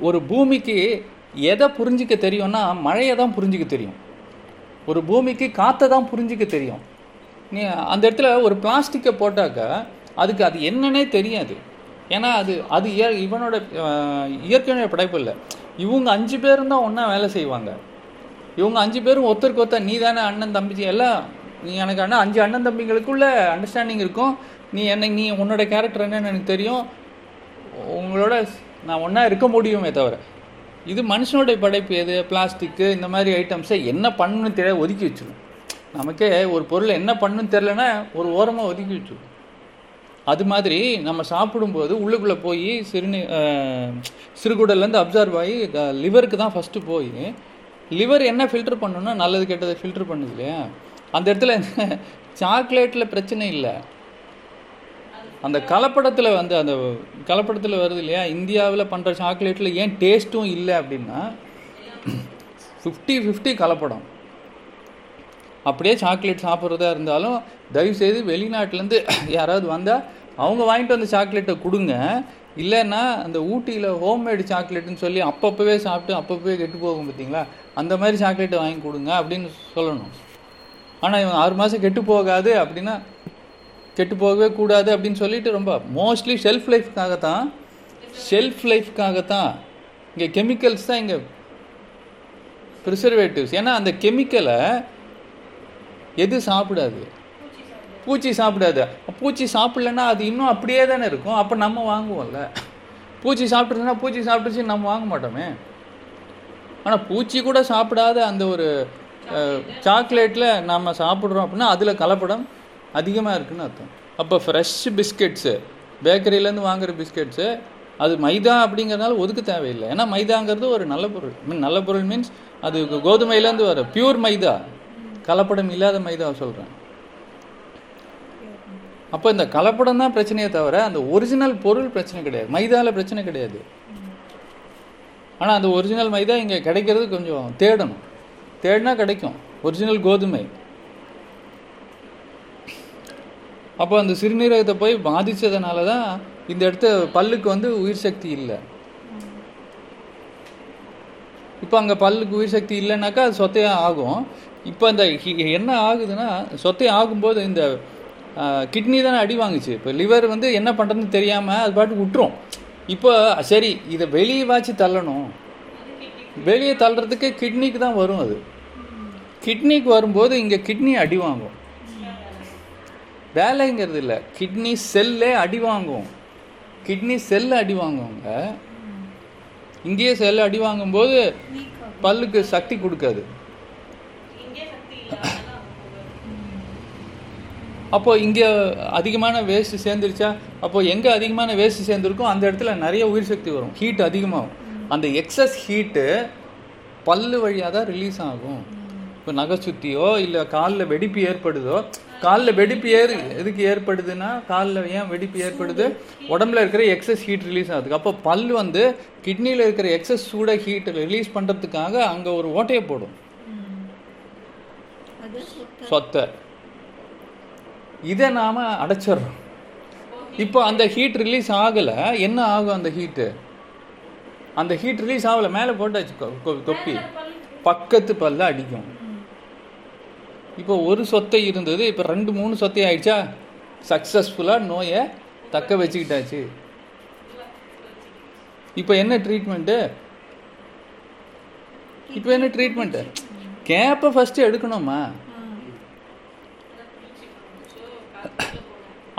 S1: ஒரு பூமிக்கு எதை புரிஞ்சிக்க தெரியும்னா மழையை தான் புரிஞ்சிக்க தெரியும். ஒரு பூமிக்கு காற்றை தான் புரிஞ்சிக்க தெரியும். நீ அந்த இடத்துல ஒரு பிளாஸ்டிக்கை போட்டாக்கா அதுக்கு அது என்னன்னே தெரியாது. ஏன்னா அது அது இய- இவனோட இயற்கையுடைய படைப்பு இல்லை. இவங்க அஞ்சு பேரும் தான் ஒன்றா வேலை செய்வாங்க. இவங்க அஞ்சு பேரும் ஒருத்தருக்கு ஒருத்தர் நீ தானே அண்ணன் தம்பிச்சி எல்லாம் நீ எனக்கு அண்ணன் அஞ்சு அண்ணன் தம்பிங்களுக்குள்ள அண்டர்ஸ்டாண்டிங் இருக்கும். நீ என்ன நீ உன்னோட கேரக்டர் என்னன்னு எனக்கு தெரியும். உங்களோட நான் ஒன்றா இருக்க முடியுமே தவிர. இது மனுஷனுடைய படைப்பு எது? பிளாஸ்டிக்கு இந்த மாதிரி ஐட்டம்ஸை என்ன பண்ணுன்னு தெரிய ஒதுக்கி வச்சிடும் நமக்கே ஒரு பொருள் என்ன பண்ணுன்னு தெரிலனா ஒரு ஓரமாக ஒதுக்கி வச்சிடும் அது மாதிரி நம்ம சாப்பிடும்போது உள்ளுக்குள்ளே போய் சிறுநீ சிறுகுடல்லேருந்து அப்சர்வ் ஆகி லிவருக்கு தான் ஃபஸ்ட்டு போய் லிவர் என்ன ஃபில்டர் பண்ணணும்னா நல்லது கெட்டதை ஃபில்டர் பண்ணுது இல்லையா? அந்த இடத்துல சாக்லேட்டில் பிரச்சனை இல்லை. அந்த கலப்படத்தில் வந்து அந்த கலப்படத்தில் வருது இல்லையா? இந்தியாவில் பண்ணுற சாக்லேட்டில் ஏன் டேஸ்ட்டும் இல்லை அப்படின்னா ஃபிஃப்டி ஃபிஃப்டி கலப்படம். அப்படியே சாக்லேட் சாப்பிட்றதா இருந்தாலும் தயவுசெய்து வெளிநாட்டிலேருந்து யாராவது வந்தால் அவங்க வாங்கிட்டு வந்த சாக்லேட்டை கொடுங்க. இல்லைன்னா அந்த ஊட்டியில் ஹோம்மேடு சாக்லேட்டுன்னு சொல்லி அப்பப்போவே சாப்பிட்டு அப்பப்போவே கெட்டு போகும் பார்த்தீங்களா? அந்த மாதிரி சாக்லேட்டை வாங்கி கொடுங்க அப்படின்னு சொல்லணும். ஆனால் இவன் ஆறு மாதம் கெட்டு போகாது அப்படின்னா கெட்டு போகவே கூடாது அப்படின்னு சொல்லிட்டு ரொம்ப மோஸ்ட்லி ஷெல்ஃப் லைஃப்க்காக தான் ஷெல்ஃப் லைஃப்க்காக தான் இங்கே கெமிக்கல்ஸ் தான் இங்கே ப்ரிசர்வேட்டிவ்ஸ் ஏன்னா அந்த கெமிக்கலை எது சாப்பிடாது? பூச்சி சாப்பிடாது. பூச்சி சாப்பிட்லன்னா அது இன்னும் அப்படியே தானே இருக்கும். அப்போ நம்ம வாங்குவோம்ல. பூச்சி சாப்பிட்ருச்சுன்னா பூச்சி சாப்பிட்டுச்சு நம்ம வாங்க மாட்டோமே. ஆனால் பூச்சி கூட சாப்பிடாத அந்த ஒரு சாக்லேட்டில் நம்ம சாப்பிட்றோம் அப்படின்னா அதில் கலப்படம் அதிகமாக இருக்குதுன்னு அர்த்தம். அப்போ ஃப்ரெஷ் பிஸ்கெட்ஸு பேக்கரியிலேருந்து வாங்குற பிஸ்கெட்ஸு அது மைதா அப்படிங்கிறதுனால ஒதுக்க தேவையில்லை. ஏன்னா மைதாங்கிறது ஒரு நல்ல பொருள். மீன் நல்ல பொருள் மீன்ஸ் அது கோதுமையிலேருந்து வர பியூர் மைதா. கலப்படம் இல்லாத மைதாவை சொல்கிறேன் அப்போ இந்த கலப்படம் தான் பிரச்சனையே தவிர அந்த ஒரிஜினல் பொருள் பிரச்சனை கிடையாது. மைதாவில் பிரச்சனை கிடையாது. ஆனால் அந்த ஒரிஜினல் மைதா இங்கே கிடைக்கிறது கொஞ்சம் தேடணும். தேடினா கிடைக்கும். ஒரிஜினல் கோதுமை. அப்போ அந்த சிறுநீரகத்தை போய் பாதிச்சதுனால தான் இந்த இடத்த பல்லுக்கு வந்து உயிர் சக்தி இல்லை. இப்போ அங்கே பல்லுக்கு உயிர் சக்தி இல்லைனாக்கா அது சொத்தையாக ஆகும். இப்போ அந்த என்ன ஆகுதுன்னா சொத்தை ஆகும்போது இந்த கிட்னி தானே அடி வாங்குச்சு. இப்போ லிவர் வந்து என்ன பண்ணுறதுன்னு தெரியாமல் அது பாட்டுக்கு விட்டுரும் இப்போ சரி இதை வெளியே வாச்சு தள்ளணும். வெளியே தள்ளுறதுக்கு கிட்னிக்கு தான் வரும் அது. கிட்னிக்கு வரும்போது இங்கே கிட்னி அடி வாங்கும். வேலைங்கிறது இல்லை கிட்னி செல்லே அடி வாங்கும் கிட்னி செல் அடி வாங்குவாங்க. இங்கேயே செல் அடி வாங்கும்போது பல்லுக்கு சக்தி கொடுக்காது. அப்போ இங்கே அதிகமான வேஸ்ட் சேர்ந்துருச்சா? அப்போ எங்கே அதிகமான வேஸ்ட் சேர்ந்துருக்கோ அந்த இடத்துல நிறைய உயிர் சக்தி வரும். ஹீட் அதிகமாகும். அந்த எக்ஸஸ் ஹீட்டு பல்லு வழியாக தான் ரிலீஸ் ஆகும். இப்போ நகை சுத்தியோ இல்லை காலில் வெடிப்பு ஏற்படுதோ காலில் வெடிப்பு ஏறு எதுக்கு ஏற்படுதுன்னா காலில் ஏன் வெடிப்பு ஏற்படுது? உடம்புல இருக்கிற எக்ஸஸ் ஹீட் ரிலீஸ் ஆகுது அப்போ பல் வந்து கிட்னியில் இருக்கிற எக்ஸஸ் சூட ஹீட் ரிலீஸ் பண்ணுறதுக்காக அங்கே ஒரு ஓட்டையை போடும்.
S2: சுத்த.
S1: இதை நாம அடைச்சிடுறோம். இப்போ அந்த ஹீட் ரிலீஸ் ஆகலை. என்ன ஆகும் அந்த ஹீட்டு அந்த ஹீட் ரிலீஸ் ஆகலை. மேலே போட்டாச்சு தொப்பி. பக்கத்து பல்ல அடிக்கும். இப்போ ஒரு சொத்தை இருந்தது இப்போ ரெண்டு மூணு சொத்தை ஆயிடுச்சா? சக்ஸஸ்ஃபுல்லாக நோயை தக்க வச்சுக்கிட்டாச்சு. இப்போ என்ன ட்ரீட்மெண்ட்டு இப்போ என்ன ட்ரீட்மெண்ட்டு கேப்பை ஃபஸ்ட்டு எடுக்கணுமா?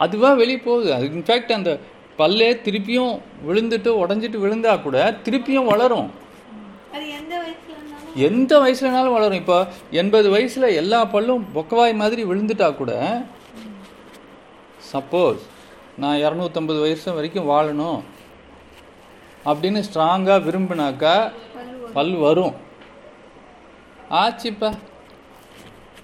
S1: அதுவாக வெளியே போகுது. அது இன்ஃபேக்ட் அந்த பல்லே திருப்பியும் விழுந்துட்டு உடஞ்சிட்டு விழுந்தா கூட திருப்பியும் வளரும்
S2: அது எந்த வயசுல இருந்தாலும்
S1: எந்த வயசுலனாலும் வளரும். இப்போ எண்பது வயசில் எல்லா பல்லும் பொக்கவாய் மாதிரி விழுந்துட்டா கூட சப்போஸ் நான் இரநூத்தம்பது வயசு வரைக்கும் வாழணும் அப்படின்னு ஸ்ட்ராங்காக விரும்பினாக்கா பல் வரும். ஆச்சுப்பா.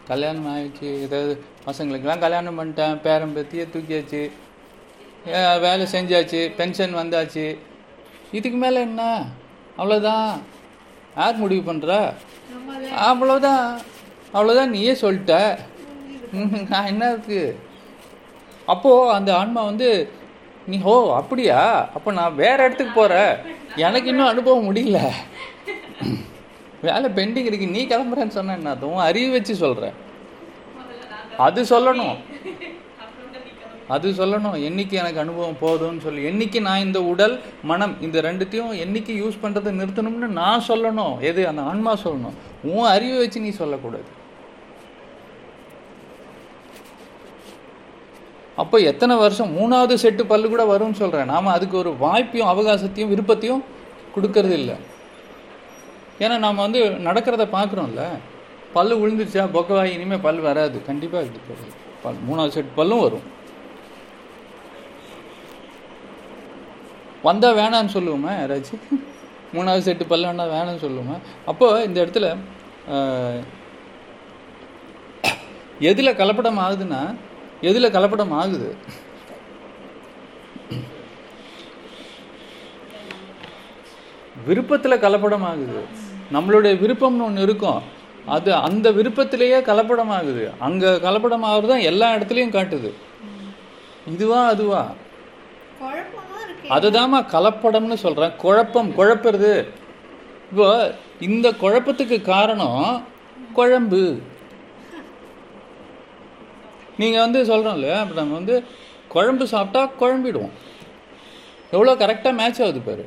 S1: கல்யாணம் ஆயிடுச்சு. ஏதாவது பசங்களுக்கெல்லாம் கல்யாணம் பண்ணிட்டேன். பேரம்பத்தியை தூக்கியாச்சு. வேலை செஞ்சாச்சு. பென்ஷன் வந்தாச்சு. இதுக்கு மேலே என்ன? அவ்வளோதான் யார் முடிவு பண்ணுறா அவ்வளோதான் அவ்வளோதான் நீயே சொல்லிட்ட. ம், நான் என்ன இருக்கு? அப்போது அந்த ஆன்மா வந்து நீ ஓ அப்படியா? அப்போ நான் வேறு இடத்துக்கு போகிறேன் எனக்கு இன்னும் அனுபவம் முடியல. வேலை பெண்டிங் இருக்கு. நீ கிளம்புறேன்னு சொன்ன என்ன அதுவும் அறிவு வச்சு சொல்கிறேன் அது சொல்லணும்
S3: அப்புறம் தான் நீ கிளம்பு.
S1: அது சொல்லணும். என்னைக்கு எனக்கு அனுபவம் போதும்னு சொல்லி. என்னைக்கு நான் இந்த உடல் மனம் இந்த ரெண்டுத்தையும் என்னைக்கு யூஸ் பண்ணுறதை நிறுத்தணும்னு நான் சொல்லணும். எது? அந்த ஆன்மா சொல்லணும். உன் அறிவை வச்சு நீ சொல்லக்கூடாது. அப்போ எத்தனை வருஷம்? மூணாவது செட்டு பல்லு கூட வரும்னு சொல்கிறேன் நாம் அதுக்கு ஒரு வாய்ப்பையும் அவகாசத்தையும் விருப்பத்தையும் கொடுக்கறது இல்லை. ஏன்னா நாம் வந்து நடக்கிறத பார்க்குறோம்ல. பல்லு விழுந்துருச்சா? பொக்கவாய் இனிமேல் பல் வராது. கண்டிப்பாக இது பல் மூணாவது செட் பல்லும் வரும். வந்தால் வேணான்னு சொல்லுவோமே யாராச்சும் மூணாவது செட்டு பல்லு வேணா வேணாம்னு சொல்லுவோமா. அப்போ இந்த இடத்துல எதில் கலப்படம் ஆகுதுன்னா எதில் கலப்படம் ஆகுது? விருப்பத்தில் கலப்படம் ஆகுது. நம்மளுடைய விருப்பம்னு ஒன்று இருக்கும். அது அந்த விருப்பத்திலேயே கலப்படம் ஆகுது. அங்கே கலப்படம் ஆகுறது தான் எல்லா இடத்துலையும் காட்டுது. இதுவா அதுவா? அதுதாம்மா கலப்படம்னு சொல்கிறேன் குழப்பம் குழப்புறது. இப்போ இந்த குழப்பத்துக்கு காரணம் குழம்பு. நீங்கள் வந்து சொல்கிறோம் இல்லையா இப்போ நம்ம வந்து குழம்பு சாப்பிட்டா குழம்பிடுவோம். எவ்வளோ கரெக்டாக மேட்ச் ஆகுது பாரு.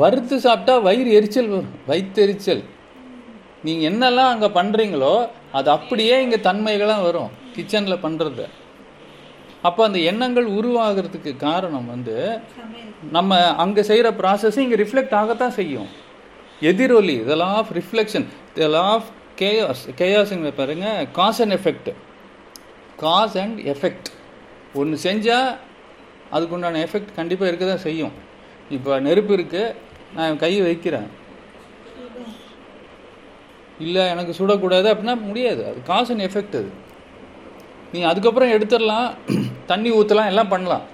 S1: வறுத்து சாப்பிட்டா வயிறு எரிச்சல் வரும் வயிற்றெரிச்சல் நீங்கள் என்னெல்லாம் அங்கே பண்ணுறீங்களோ அது அப்படியே இங்கே தன்மைகளாக வரும் கிச்சனில் பண்ணுறது அப்போ அந்த எண்ணங்கள் உருவாகிறதுக்கு காரணம் வந்து நம்ம அங்கே செய்கிற ப்ராசஸ் இங்கே ரிஃப்ளெக்ட் ஆகத்தான் செய்யும். எதிரொலி இதெல்லாம் ஆஃப் ரிஃப்ளெக்ஷன் இதெல்லாம் ஆஃப் கேயாஸ் கேயாஸுங்க பாருங்க cause and effect cause and effect ஒன்று செஞ்சால் அதுக்குண்டான எஃபெக்ட் கண்டிப்பாக இருக்க தான் செய்யும். இப்போ நெருப்பு இருக்குது நான் கையை வைக்கிறேன். இல்லை எனக்கு சுடக்கூடாது அப்படின்னா முடியாது. அது காஸ் அண்ட் எஃபெக்ட் அது. நீ அதுக்கப்புறம் எடுத்துடலாம் தண்ணி ஊற்றலாம் எல்லாம் பண்ணலாம்.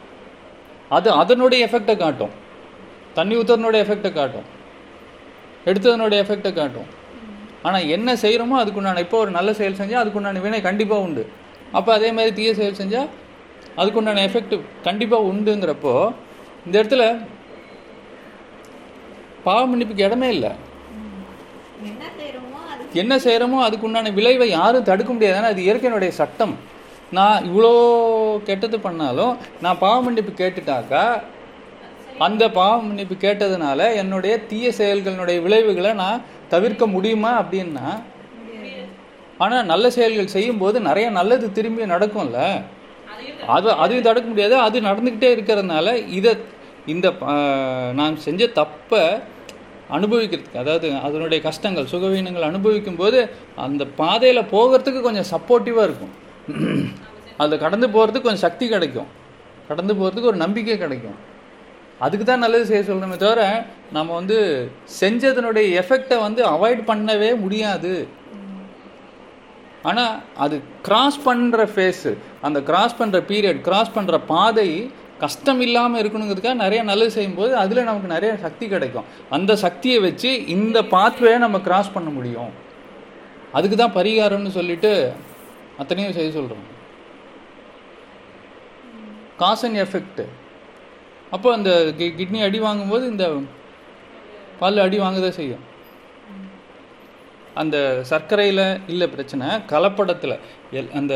S1: அது அதனுடைய எஃபெக்டை காட்டும். தண்ணி ஊற்றுறதுனுடைய எஃபெக்டை காட்டும். எடுத்ததனுடைய எஃபெக்டை காட்டும். ஆனால் என்ன செய்கிறோமோ அதுக்குண்டான இப்போ ஒரு நல்ல செயல் செஞ்சால் அதுக்குண்டான வினை கண்டிப்பாக உண்டு. அப்போ அதே மாதிரி தீய செயல் செஞ்சால் அதுக்குண்டான எஃபெக்ட் கண்டிப்பாக உண்டுங்கிறப்போ இந்த இடத்துல பாவ மன்னிப்புக்கு இடமே இல்லை.
S2: என்ன
S1: செய்கிறோமோ அதுக்குண்டான விளைவை யாரும் தடுக்க முடியாது. ஏன்னா அது இயற்கையினுடைய சட்டம். நான் இவ்வளோ கெட்டது பண்ணாலும் நான் பாவ மன்னிப்பு கேட்டுட்டாக்கா அந்த பாவ மன்னிப்பு கேட்டதுனால என்னுடைய தீய செயல்களினுடைய விளைவுகளை நான் தவிர்க்க முடியுமா அப்படின்னா ஆனால் நல்ல செயல்கள் செய்யும்போது நிறைய நல்லது திரும்பி நடக்கும்ல. அது அதையும் தடுக்க முடியாது அது நடந்துக்கிட்டே இருக்கிறதுனால இதை இந்த நான் செஞ்ச தப்பை அனுபவிக்கிறதுக்கு அதாவது அதனுடைய கஷ்டங்கள் சுகவீனங்கள் அனுபவிக்கும் போது அந்த பாதையில் போகிறதுக்கு கொஞ்சம் சப்போர்ட்டிவாக இருக்கும். அதில் கடந்து போகிறதுக்கு கொஞ்சம் சக்தி கிடைக்கும். கடந்து போகிறதுக்கு ஒரு நம்பிக்கை கிடைக்கும். அதுக்கு தான் நல்லது செய்ய சொல்லணுமே தவிர நம்ம வந்து செஞ்சதனுடைய எஃபெக்டை வந்து அவாய்ட் பண்ணவே முடியாது. ஆனால் அது கிராஸ் பண்ணுற ஃபேஸு அந்த கிராஸ் பண்ணுற பீரியட் கிராஸ் பண்ணுற பாதை கஷ்டம் இல்லாமல் இருக்கணுங்கிறதுக்காக நிறைய நல்லது செய்யும்போது அதில் நமக்கு நிறைய சக்தி கிடைக்கும். அந்த சக்தியை வச்சு இந்த பாத்வே நம்ம கிராஸ் பண்ண முடியும். அதுக்கு தான் பரிகாரம்னு சொல்லிட்டு அத்தனையும் செய்ய சொல்கிறோம் காஸ் அண்ட் எஃபெக்ட் அப்போ அந்த கிட்னி அடி வாங்கும்போது இந்த பல் அடி வாங்க செய்யும். அந்த சர்க்கரையில் இல்லை பிரச்சனை கலப்படத்தில் எல் அந்த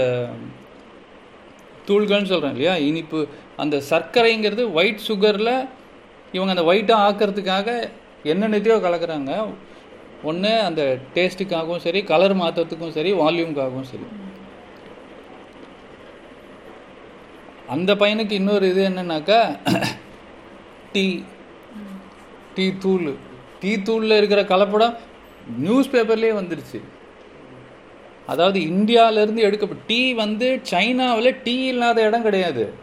S1: தூள்கள்னு சொல்கிறேன் இல்லையா இனிப்பு அந்த சர்க்கரைங்கிறது ஒயிட் சுகரில் இவங்க அந்த ஒயிட்டாக ஆக்கிறதுக்காக என்னென்னத்தையோ கலக்கிறாங்க. ஒன்று அந்த டேஸ்ட்டுக்காகவும் சரி கலர் மாற்றுறதுக்கும் சரி வால்யூம்காகவும் சரி. அந்த பையனுக்கு இன்னொரு இது என்னன்னாக்கா டீ டீ தூள். டீ தூளில் இருக்கிற கலப்படம் நியூஸ் பேப்பர்லேயே வந்துருச்சு. அதாவது இந்தியாவிலேருந்து எடுக்கப்பட்ட டீ வந்து சைனாவில் டீ இல்லாத இடம் கிடையாது.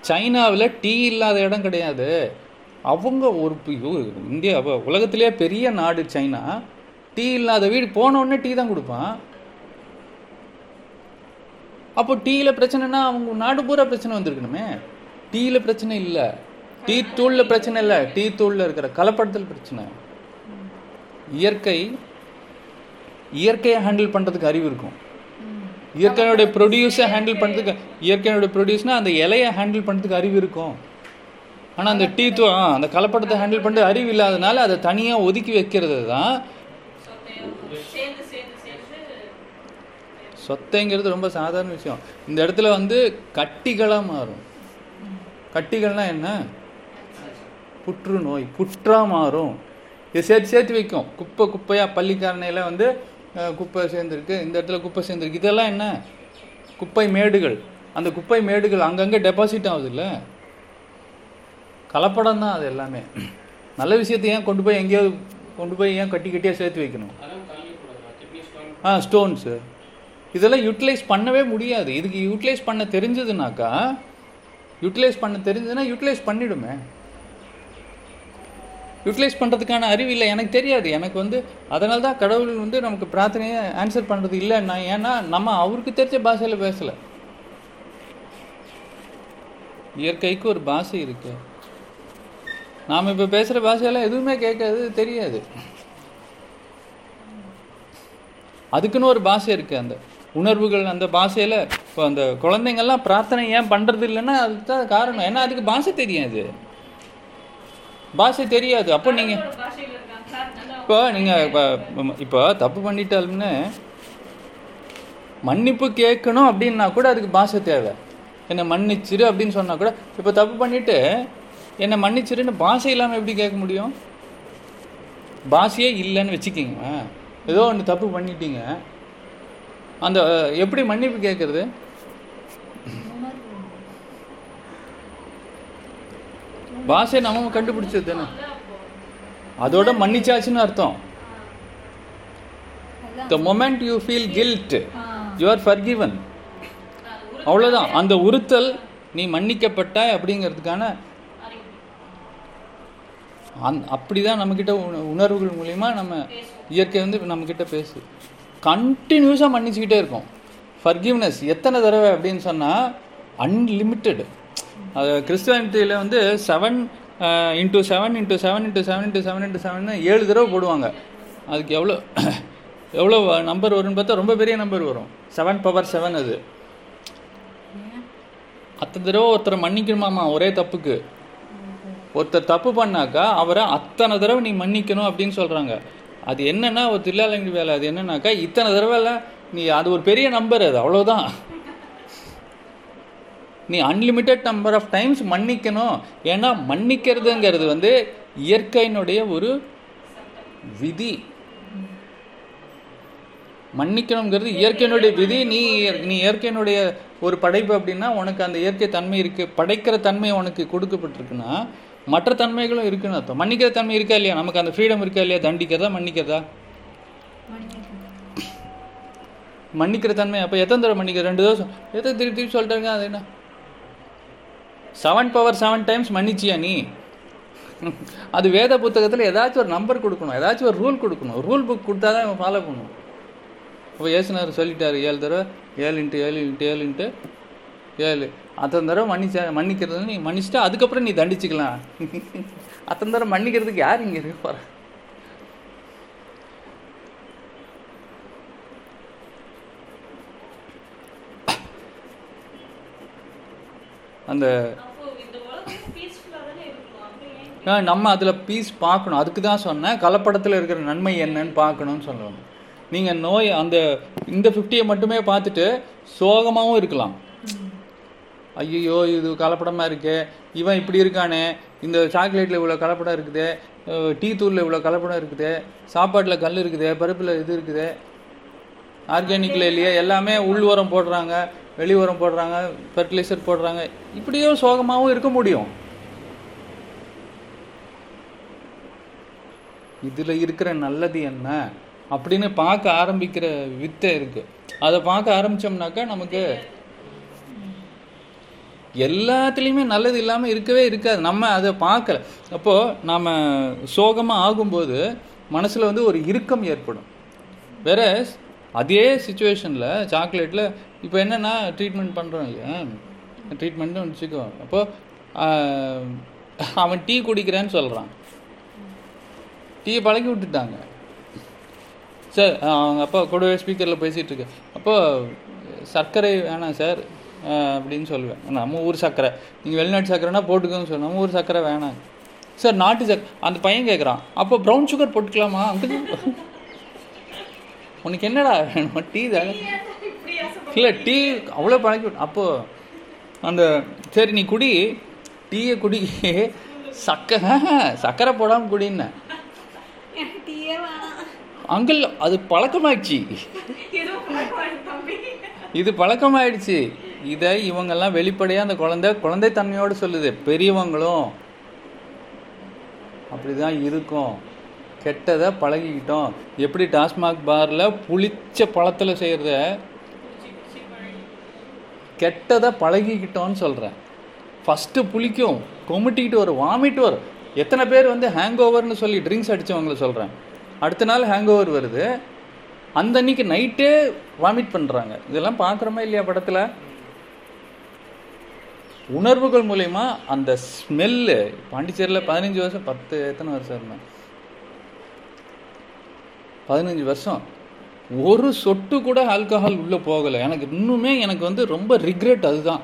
S1: சைனாவில் டீ இல்லாத இடம் கிடையாது. அவங்க ஒரு இந்தியா அவ- உலகத்திலேயே பெரிய நாடு சைனா. டீ இல்லாத வீடு போன உடனே டீ தான் கொடுப்பான். அப்போ டீயில் பிரச்சனைனா அவங்க நாடு பூரா பிரச்சனை வந்திருக்கணுமே. டீயில் பிரச்சனை இல்லை. டீ தூளில் பிரச்சனை இல்லை. டீ தூளில் இருக்கிற கலப்படத்தில் பிரச்சனை. இயற்கை இயற்கையை ஹேண்டில் பண்ணுறதுக்கு அறிவு இருக்கும். இயற்கையோடைய ப்ரொடியூஸை ஹேண்டில் பண்ணுறதுக்கு இயற்கையினுடைய ப்ரொடியூஸ்னால் அந்த இலையை ஹேண்டில் பண்ணுறதுக்கு அறிவு இருக்கும். ஆனால் அந்த டீ தூ அந்த கலப்படத்தை ஹேண்டில் பண்ணுறது அறிவு இல்லாதனால அதை தனியாக ஒதுக்கி வைக்கிறது தான்
S3: சொத்தையும் சேர்ந்து சேர்ந்து சேர்ந்து
S1: சொத்தைங்கிறது ரொம்ப சாதாரண விஷயம். இந்த இடத்துல வந்து கட்டிகளாக மாறும். கட்டிகள்னா என்ன? புற்றுநோய் புற்றா மாறும். இது சேர்த்து சேர்த்து வைக்கும். குப்பை குப்பையாக பள்ளிக்காரணையில் வந்து குப்பை சேர்ந்துருக்கு. இந்த இடத்துல குப்பை சேர்ந்துருக்கு. இதெல்லாம் என்ன? குப்பை மேடுகள். அந்த குப்பை மேடுகள் அங்கங்கே டெபாசிட் ஆகுதுல்ல? கலப்படம் தான் அது எல்லாமே. நல்ல விஷயத்தை ஏன் கொண்டு போய் எங்கேயோ கொண்டு போய் ஏன் கட்டி கட்டியாக சேர்த்து வைக்கணும்? ஆ ஸ்டோன்ஸு இதெல்லாம் யூட்டிலைஸ் பண்ணவே முடியாது. இதுக்கு யூட்டிலைஸ் பண்ண தெரிஞ்சதுனாக்கா யூட்டிலைஸ் பண்ண தெரிஞ்சதுன்னா யூட்டிலைஸ் பண்ணிவிடுமே யூட்டிலைஸ் பண்ணுறதுக்கான அறிவு இல்லை. எனக்கு தெரியாது. எனக்கு வந்து அதனால தான் கடவுள் வந்து நமக்கு பிரார்த்தனையை ஆன்சர் பண்ணுறது இல்லைன்னா ஏன்னா நம்ம அவருக்கு தெரிஞ்ச பாஷையில் பேசலை. இயற்கைக்கு ஒரு பாஷை இருக்கு. நாம் இப்போ பேசுகிற பாஷையெல்லாம் எதுவுமே கேட்காது தெரியாது. அதுக்குன்னு ஒரு பாஷை இருக்குது அந்த. உணர்வுகள் அந்த பாஷையில் இப்போ அந்த குழந்தைங்கள்லாம் பிரார்த்தனை ஏன் பண்ணுறது இல்லைன்னா அதுக்கு தான் காரணம். ஏன்னா அதுக்கு பாஷை தெரியாது. பாஷை தெரியாது. அப்போ நீங்கள் இப்போ நீங்கள் இப்போ இப்போ தப்பு பண்ணிட்டாலும்னு மன்னிப்பு கேட்கணும் அப்படின்னா கூட அதுக்கு பாஷை தேவை. என்னை மன்னிச்சிரு அப்படின்னு சொன்னால் கூட இப்போ தப்பு பண்ணிட்டு என்னை மன்னிச்சிருன்னு பாஷை இல்லாமல் எப்படி கேட்க முடியும்? பாஷையே இல்லைன்னு வச்சுக்கிங்க. ஏதோ ஒன்று தப்பு பண்ணிட்டீங்க. அந்த எப்படி மன்னிப்பு கேட்குறது பாஷை நம்ம கண்டுபிடிச்சது தானே? அதோட மன்னிச்சாச்சுன்னு அர்த்தம். The moment you feel guilt you are forgiven அவ்வளோதான் அந்த உறுத்தல் நீ மன்னிக்கப்பட்டாய் அப்படிங்கிறதுக்கான அந் அப்படி தான் நம்மக்கிட்ட உண- உணர்வுகள் மூலிமா நம்ம இயற்கை வந்து நம்மக்கிட்ட பேசு கண்டினியூஸாக மன்னிச்சுக்கிட்டே இருக்கும். ஃபர்கிவ்னஸ் எத்தனை தடவை அப்படின்னு சொன்னால் அன்லிமிட்டெட் அது கிறிஸ்துவானிட்டியில் வந்து seven into seven into seven into seven into seven into seven ஏழு தடவை போடுவாங்க. அதுக்கு எவ்வளோ எவ்வளோ நம்பர் வரும்னு பார்த்தா ரொம்ப பெரிய நம்பர் வரும். செவன் பவர் செவன் அது. அத்தனை தடவை ஒருத்தரை மன்னிக்கணுமாமா ஒரே தப்புக்கு. ஒருத்தர் தப்பு பண்ணாக்கா அவரை அத்தனை தடவை நீ மன்னிக்கணும் அப்படின்னு சொல்கிறாங்க அது என்னன்னா ஒரு தில்லாலங்கி வேலை அது என்னன்னாக்கா இத்தனை தடவைலாம் நீ அது ஒரு பெரிய நம்பர் அது அவ்வளோதான் நீ அன்லிமிட்டெட் நம்பர் ஆஃப் டைம்ஸ் மன்னிக்கணும். ஏன்னா மன்னிக்கிறதுங்கிறது வந்து இயற்கையினுடைய ஒரு விதி. மன்னிக்கணுங்கிறது இயற்கையினுடைய விதி. நீ நீ இயற்கையினுடைய ஒரு படைப்பு அப்படின்னா உனக்கு அந்த இயற்கை தன்மை இருக்கு. படைக்கிற தன்மை உனக்கு கொடுக்கப்பட்டிருக்குன்னா மற்ற தன்மைகளும் இருக்குன்னு அர்த்தம். மன்னிக்கிற தன்மை இருக்கா இல்லையா? நமக்கு அந்த ஃப்ரீடம் இருக்கா இல்லையா? தண்டிக்கிறதா மன்னிக்கிறதா? மன்னிக்கிற தன்மை அப்போ எத்தனை தடவை மன்னிக்கிற? ரெண்டு தோசம் எத்தனை திருப்பி திருப்பி சொல்லிட்டாங்க அது என்ன? செவன் பவர் செவன் டைம்ஸ் மன்னிச்சியா நீ? அது வேத புத்தகத்தில் ஏதாச்சும் ஒரு நம்பர் கொடுக்கணும். ஏதாச்சும் ஒரு ரூல் கொடுக்கணும். ரூல் புக் கொடுத்தா தான் இவன் ஃபாலோ பண்ணும் இப்போ ஏசுனார் சொல்லிட்டாரு ஏழு தடவை ஏழு இன்ட்டு ஏழு இன்ட்டு ஏழு இன்ட்டு ஏழு. அத்தனை தடவை மன்னிச்சா மன்னிக்கிறது நீ மன்னிச்சிட்டா அதுக்கப்புறம் நீ தண்டிச்சுக்கலாம். அத்தனை தடவை மன்னிக்கிறதுக்கு யார் இங்கே இருக்க போகிற அந்த ஆ, நம்ம அதில் பீஸ் பார்க்கணும். அதுக்கு தான் சொன்னேன். கலப்படத்தில் இருக்கிற நன்மை என்னன்னு பார்க்கணும்னு சொல்லணும். நீங்கள் நோய் அந்த இந்த ஃபிஃப்டியை மட்டுமே பார்த்துட்டு சோகமாகவும் இருக்கலாம். ஐயோ இது கலப்படமாக இருக்கே. இவன் இப்படி இருக்கானே. இந்த சாக்லேட்டில் இவ்வளோ கலப்படம் இருக்குது. டீ தூளில் இவ்வளோ கலப்படம் இருக்குது. சாப்பாட்டில் கல் இருக்குது. பருப்பில் இது இருக்குது. ஆர்கானிக்கில் இல்லையா? எல்லாமே உள் உரம் போடுறாங்க. வெளி உரம் போடுறாங்க. ஃபெர்டிலைசர் போடுறாங்க. இப்படியோ சோகமாகவும் இருக்க முடியும். இதில் இருக்கிற நல்லது என்ன? அப்படின்னு பார்க்க ஆரம்பிக்கிற வித்தை இருக்கு. அதை பார்க்க ஆரம்பிச்சோம்னாக்கா நமக்கு எல்லாத்துலேயுமே நல்லது இல்லாமல் இருக்கவே இருக்காது. நம்ம அதை பார்க்கல. அப்போது நாம் சோகமாக ஆகும்போது மனசில் வந்து ஒரு இறுக்கம் ஏற்படும். வேற அதே சுச்சுவேஷனில் சாக்லேட்டில் இப்போ என்னென்னா ட்ரீட்மெண்ட் பண்ணுறோம் இல்லையா? ட்ரீட்மெண்ட்னு வச்சுக்கோ அப்போது அவன் டீ குடிக்கிறேன்னு சொல்கிறான் டீயை பழக்கி விட்டுட்டாங்க. சார் அவங்க அப்பா கூடவே ஸ்பீக்கரில் பேசிகிட்டு இருக்கு. அப்போது சர்க்கரை வேணாம் சார். அப்படின்னு சொல்லுவேன். நம்ம ஊர் சர்க்கரை நீங்கள் வெளிநாட்டு சர்க்கரைனா போட்டுக்கோங்க சொல்லுவேன். நம்ம ஊர் சர்க்கரை வேணாம். சார் நாட்டு சர்க்கரை அந்த பையன் கேட்குறான் அப்போ ப்ரௌன் சுகர் போட்டுக்கலாமா? அங்கிள் உனக்கு என்னடா வேணும்? டீ தானே? இல்லை டீ அவ்வளோ பழக்கி விட்டு அப்போ அந்த சரி நீ குடி. டீயை குடி. சக்கரை சக்கரை போடாமல் குடின்னேன் அங்கிள் அது பழக்கமாயிடுச்சு. இது பழக்கமாயிடுச்சு. இதை இவங்கெல்லாம் வெளிப்படையாக அந்த குழந்தை குழந்தை தன்மையோடு சொல்லுது பெரியவங்களும் அப்படிதான் இருக்கும். கெட்டதை பழகிக்கிட்டோம். எப்படி டாஸ்மாக் பாரில் புளிச்ச பழத்தில் செய்கிறத கெட்டதை பழகிக்கிட்டோன்னு சொல்கிறேன் ஃபஸ்ட்டு புளிக்கும் கொமிட்டிக்கிட்டு வரும் வாமிட் வரும். எத்தனை பேர் வந்து ஹேங் ஓவர்னு சொல்லி ட்ரிங்க்ஸ் அடித்தவங்கள சொல்கிறேன் அடுத்த நாள் ஹேங் ஓவர் வருது. அந்த அன்னைக்கு நைட்டே வாமிட் பண்ணுறாங்க இதெல்லாம் பார்க்குறோமா இல்லையா படத்தில்? உணர்வுகள் மூலயமா அந்த ஸ்மெல்லு பாண்டிச்சேரியில் பதினஞ்சு வருஷம் பத்து எத்தனை வருஷம் இருந்தேன்? பதினஞ்சு வருஷம். ஒரு சொட்டு கூட ஆல்கஹால் உள்ளே போகலை. எனக்கு இன்னுமே எனக்கு வந்து ரொம்ப ரிக்ரெட் அதுதான்.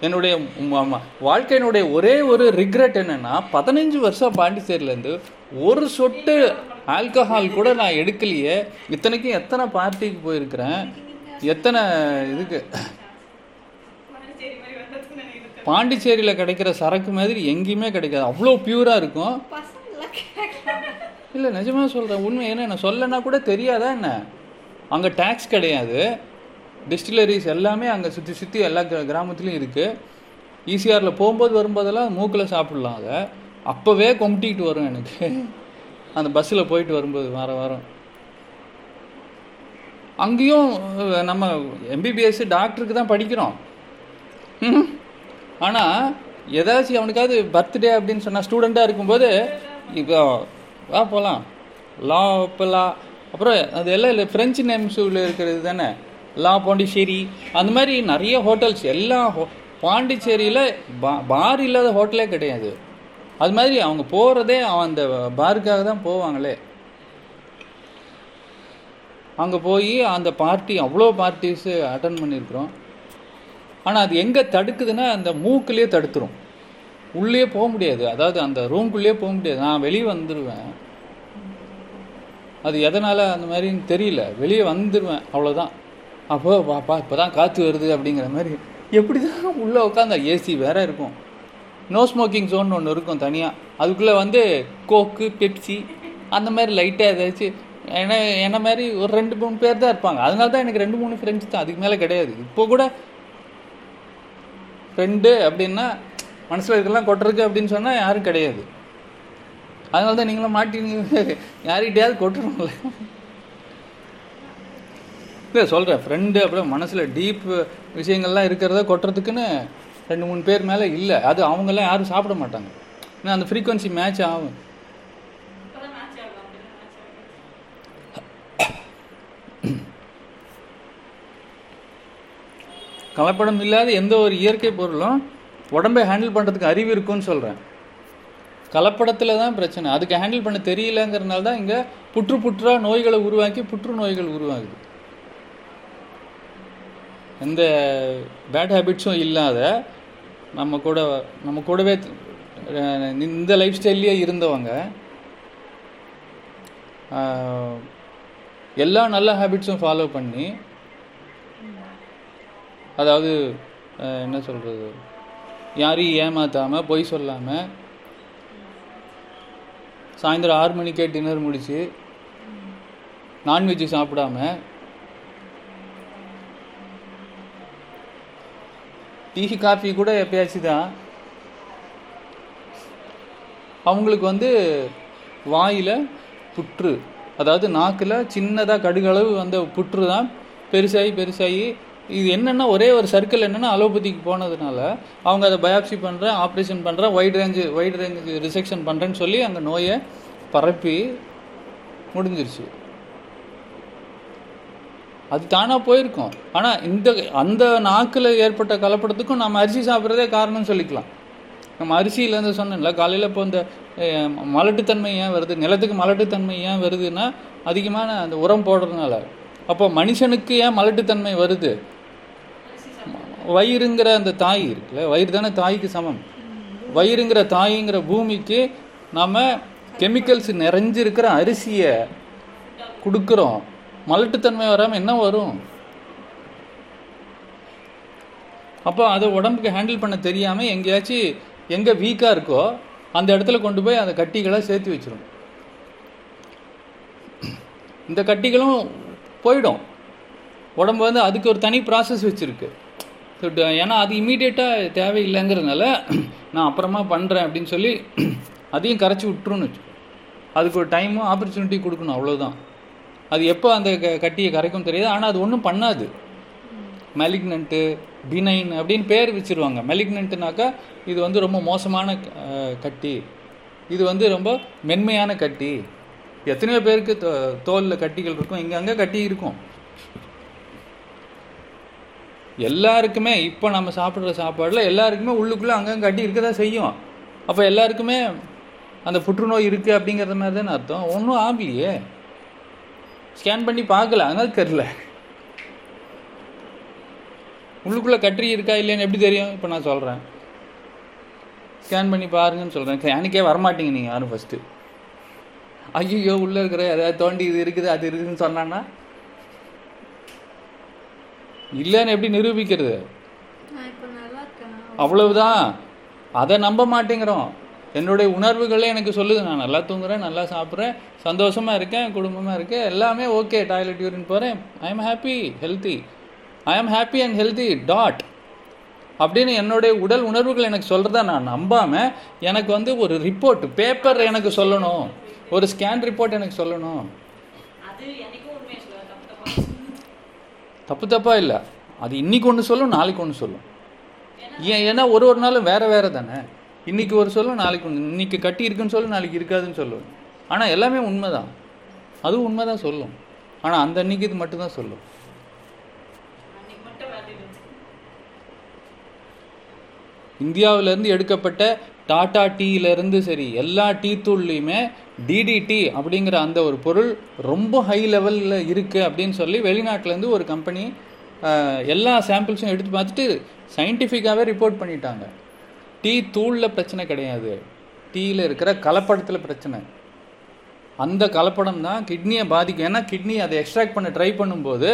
S1: என்னுடைய வாழ்க்கையினுடைய ஒரே ஒரு ரிக்ரெட் என்னன்னா பதினஞ்சு வருஷம் பாண்டிச்சேரியிலேருந்து ஒரு சொட்டு ஆல்கஹால் கூட நான் எடுக்கலையே. இத்தனைக்கும் எத்தனை பார்ட்டிக்கு போயிருக்கிறேன்? எத்தனை இதுக்கு
S3: சரி மாதிரி வந்ததுன்னு நினைக்கிறேன்
S1: பாண்டிச்சேரியில் கிடைக்கிற சரக்கு மாதிரி எங்கேயுமே கிடைக்காது. அவ்வளோ பியூராக இருக்கும். இல்லை நிஜமாக சொல்கிறேன் உண்மை என்ன நான் சொல்லனா கூட தெரியாதா என்ன? அங்கே டேக்ஸ் கிடையாது. டிஸ்டிலரிஸ் எல்லாமே அங்கே சுற்றி சுற்றி எல்லா கிர- கிராமத்துலேயும் இருக்குது ஈசிஆரில் போகும்போது வரும்போதெல்லாம் மூக்கில் சாப்பிட்லாம் அதை. அப்போவே கொம்பிட்டிக்கிட்டு வரும் எனக்கு. அந்த பஸ்ஸில் போயிட்டு வரும்போது வாரம் வாரம். அங்கேயும் நம்ம எம்பிபிஎஸ் டாக்டருக்கு தான் படிக்கிறோம். ஆனால் ஏதாச்சும் அவனுக்காவது பர்த்டே அப்படின்னு சொன்னால் ஸ்டூடெண்ட்டாக இருக்கும்போது இப்போ வா போகலாம் லா பலா. அப்புறம் அது எல்லாம் இல்லை ஃப்ரெஞ்சு நேம்ஸில் இருக்கிறது தானே. லா பாண்டிச்சேரி அந்த மாதிரி நிறைய ஹோட்டல்ஸ் எல்லா ஹோ பாண்டிச்சேரியில் பா பார் இல்லாத ஹோட்டலே கிடையாது. அது மாதிரி அவங்க போகிறதே அவன் அந்த பாருக்காக தான் போவாங்களே. அங்கே போய் அந்த பார்ட்டி அவ்வளோ பார்ட்டிஸு அட்டன் பண்ணியிருக்கிறோம். ஆனால் அது எங்கே தடுக்குதுன்னா அந்த மூக்குலேயே தடுத்துரும். உள்ளே போக முடியாது. அதாவது அந்த ரூம்குள்ளேயே போக முடியாது. நான் வெளியே வந்துடுவேன் அது எதனால் அந்த மாதிரின்னு தெரியல. வெளியே வந்துடுவேன் அவ்வளோதான் அப்போ பாப்பா இப்போ தான் காற்று வருது அப்படிங்கிற மாதிரி. எப்படி தான் உள்ளே உட்காந்து ஏசி வேற இருக்கும். நோ ஸ்மோக்கிங் ஜோன் ஒன்று இருக்கும் தனியாக அதுக்குள்ளே வந்து கோக்கு பெப்சி அந்த மாதிரி லைட்டாக ஏதாச்சும் என்ன என்ன மாதிரி ஒரு ரெண்டு மூணு பேர் தான் இருப்பாங்க. அதனால தான் எனக்கு ரெண்டு மூணு ஃப்ரெண்ட்ஸ் தான். அதுக்கு மேலே கிடையாது. இப்போ கூட ஃப்ரெண்டு அப்படின்னா மனசில் இருக்கலாம் கொட்டுறதுக்கு அப்படின்னு சொன்னால் யாரும் கிடையாது. அதனால தான் நீங்களும் மாட்டீங்க யார்கிட்டையாவது கொட்டுறோம்ல இல்லை சொல்கிறேன் ஃப்ரெண்டு அப்புறம் மனசில் டீப் விஷயங்கள்லாம் இருக்கிறத கொட்டுறதுக்குன்னு ரெண்டு மூணு பேர் மேலே இல்லை. அது அவங்கெல்லாம் யாரும் சாப்பிட மாட்டாங்க. ஏன்னா அந்த ஃப்ரீக்குவன்சி மேட்ச் ஆகும்
S3: இப்பதான் மேட்ச் ஆகலாம் அப்படின்னா மேட்ச் ஆகலாம்
S1: கலப்படம் இல்லாத எந்த ஒரு இயற்கை பொருளும் உடம்பை ஹேண்டில் பண்ணுறதுக்கு அறிவு இருக்குன்னு சொல்கிறேன் கலப்படத்தில் தான் பிரச்சனை. அதுக்கு ஹேண்டில் பண்ண தெரியலங்கிறனால தான் இங்கே புற்று புற்றா நோய்களை உருவாக்கி புற்று நோய்கள் உருவாகுது. எந்த பேட் ஹேபிட்ஸும் இல்லாத நம்ம கூட நம்ம கூடவே இந்த லைஃப் ஸ்டைல்லையே இருந்தவங்க எல்லா நல்ல ஹேபிட்ஸும் ஃபாலோ பண்ணி அதாவது என்ன சொல்கிறது யாரையும் ஏமாற்றாமல் பொய் சொல்லாமல் சாயந்தரம் ஆறு மணிக்கே டின்னர் முடித்து நான்வெஜ் சாப்பிடாம டீ காஃபி கூட எப்பயாச்சும் தான் அவங்களுக்கு வந்து வாயில் புற்று அதாவது நாக்கில் சின்னதாக கடுகளவு வந்த புற்று தான் பெருசாகி பெருசாகி இது என்னென்னா ஒரே ஒரு சர்க்கிள் என்னென்னா அலோபதிக்கு போனதுனால அவங்க அதை பயாப்சி பண்ணுறேன் ஆப்ரேஷன் பண்ணுறேன் wide range wide range resection பண்ணுறேன்னு சொல்லி அந்த நோயை பரப்பி முடிஞ்சிருச்சு. அது தானாக போயிருக்கும். ஆனால் இந்த அந்த நாக்கில் ஏற்பட்ட கலப்படத்துக்கும் நம்ம அரிசி சாப்பிட்றதே காரணம் சொல்லிக்கலாம். நம்ம அரிசியிலேருந்து சொன்னேன்ல காலையில் இப்போ இந்த மலட்டுத்தன்மை ஏன் வருது நிலத்துக்கு மலட்டுத்தன்மை ஏன் வருதுன்னா அதிகமான அந்த உரம் போடுறதுனால. அப்போ மனுஷனுக்கு ஏன் மலட்டுத்தன்மை வருது? வயிறுங்கிற அந்த தாய் இருக்குல்ல வயிறு தானே தாய்க்கு சமம். வயிறுங்கிற தாய்ங்கிற பூமிக்கு நாம் கெமிக்கல்ஸ் நிறைஞ்சிருக்கிற அரிசியை கொடுக்குறோம். மலட்டுத்தன்மை வராமல் என்ன வரும்? அப்போ அதை உடம்புக்கு ஹேண்டில் பண்ண தெரியாமல் எங்கேயாச்சும் எங்கே வீக்காக இருக்கோ அந்த இடத்துல கொண்டு போய் அந்த கட்டிகளை சேர்த்து வச்சிடும் இந்த கட்டிகளும் போயிடும். உடம்பு வந்து அதுக்கு ஒரு தனி ப்ராசஸ் வச்சுருக்கு. ஏன்னா அது இமீடியட்டாக தேவையில்லைங்கிறதுனால நான் அப்புறமா பண்ணுறேன் அப்படின்னு சொல்லி அதையும் கரைச்சி விட்டுருன்னு வச்சு அதுக்கு ஒரு டைமும் ஆப்பர்ச்சுனிட்டி கொடுக்கணும் அவ்வளோதான் அது எப்போ அந்த க- கட்டியை கரைக்கும் தெரியாது. ஆனால் அது ஒன்றும் பண்ணாது. மெலிக்னண்ட்டு பினைன் அப்படின்னு பேர் வச்சிருவாங்க. மெலிக்னண்ட்டுனாக்கா இது வந்து ரொம்ப மோசமான கட்டி. இது வந்து ரொம்ப மென்மையான கட்டி. எத்தனையோ பேருக்கு தோ- கட்டிகள் இருக்கும். இங்கே அங்கே கட்டி இருக்கும். எல்லாருக்குமே இப்போ நம்ம சாப்பிட்ற சாப்பாடில் எல்லாருக்குமே உள்ளுக்குள்ளே அங்கங்கே கட்டி இருக்க தான் செய்யும். அப்போ எல்லாருக்குமே அந்த புற்றுநோய் இருக்குது அப்படிங்கிறது மாதிரி தானே அர்த்தம். ஒன்றும் ஆகலையே. ஸ்கேன் பண்ணி பார்க்கல. அதனால தெரில உள்ளுக்குள்ளே கட்டி இருக்கா இல்லைன்னு எப்படி தெரியும்? இப்போ நான் சொல்கிறேன் ஸ்கேன் பண்ணி பாருங்கன்னு சொல்கிறேன் ஸ்கேனுக்கே வரமாட்டீங்க நீங்கள் யாரும் ஃபஸ்ட்டு ஐயோ உள்ளே இருக்கிற ஏதாவது தோண்டி இது இருக்குது அது இருக்குதுன்னு சொன்னான்னா? இல்லைன்னு எப்படி நிரூபிக்கிறது? அவ்வளவுதான். அதை நம்ப மாட்டேங்கிறோம். என்னுடைய உணர்வுகளே எனக்கு சொல்லுது. நான் நல்லா தூங்குறேன் நல்லா சாப்பிட்றேன் சந்தோஷமா இருக்கேன் குடும்பமா இருக்கேன் எல்லாமே ஓகே. டாய்லெட் யூரின் போகிறேன் I'm happy healthy I'm happy and healthy dot அப்படின்னு என்னுடைய உடல் உணர்வுகள் எனக்கு சொல்கிறத நான் நம்பாமல் எனக்கு வந்து ஒரு ரிப்போர்ட் பேப்பர் எனக்கு சொல்லணும். ஒரு ஸ்கேன் ரிப்போர்ட் எனக்கு சொல்லணும்.
S3: தப்பு தப்பா?
S1: தப்பு தப்பா இல்லை. அது இன்னைக்கு ஒன்று சொல்லும் நாளைக்கு ஒன்று சொல்லும். ஏன் ஏன்னா ஒரு ஒரு நாளும் வேற வேற தானே. இன்னைக்கு ஒரு சொல்லும் நாளைக்கு ஒன்று இன்னைக்கு கட்டி இருக்குன்னு சொல்லும் நாளைக்கு இருக்காதுன்னு சொல்லும் ஆனால் எல்லாமே உண்மைதான். அதுவும் உண்மைதான் சொல்லும். ஆனால் அந்த அன்னைக்கு இது மட்டும்தான் சொல்லும். இந்தியாவிலேருந்து எடுக்கப்பட்ட டாடா டீயிலேருந்து சரி எல்லா டீ தூள்லையுமே டிடிடி அப்படிங்கிற அந்த ஒரு பொருள் ரொம்ப ஹை லெவலில் இருக்குது அப்படின்னு சொல்லி வெளிநாட்டிலேருந்து ஒரு கம்பெனி எல்லா சாம்பிள்ஸும் எடுத்து பார்த்துட்டு சயின்டிஃபிக்காகவே ரிப்போர்ட் பண்ணிட்டாங்க. டீ தூளில் பிரச்சனை கிடையாது. டீயில் இருக்கிற கலப்படத்தில் பிரச்சனை. அந்த கலப்படம் தான் கிட்னியை பாதிக்கும். ஏன்னா கிட்னி அதை எக்ஸ்ட்ராக்ட் பண்ண ட்ரை பண்ணும்போது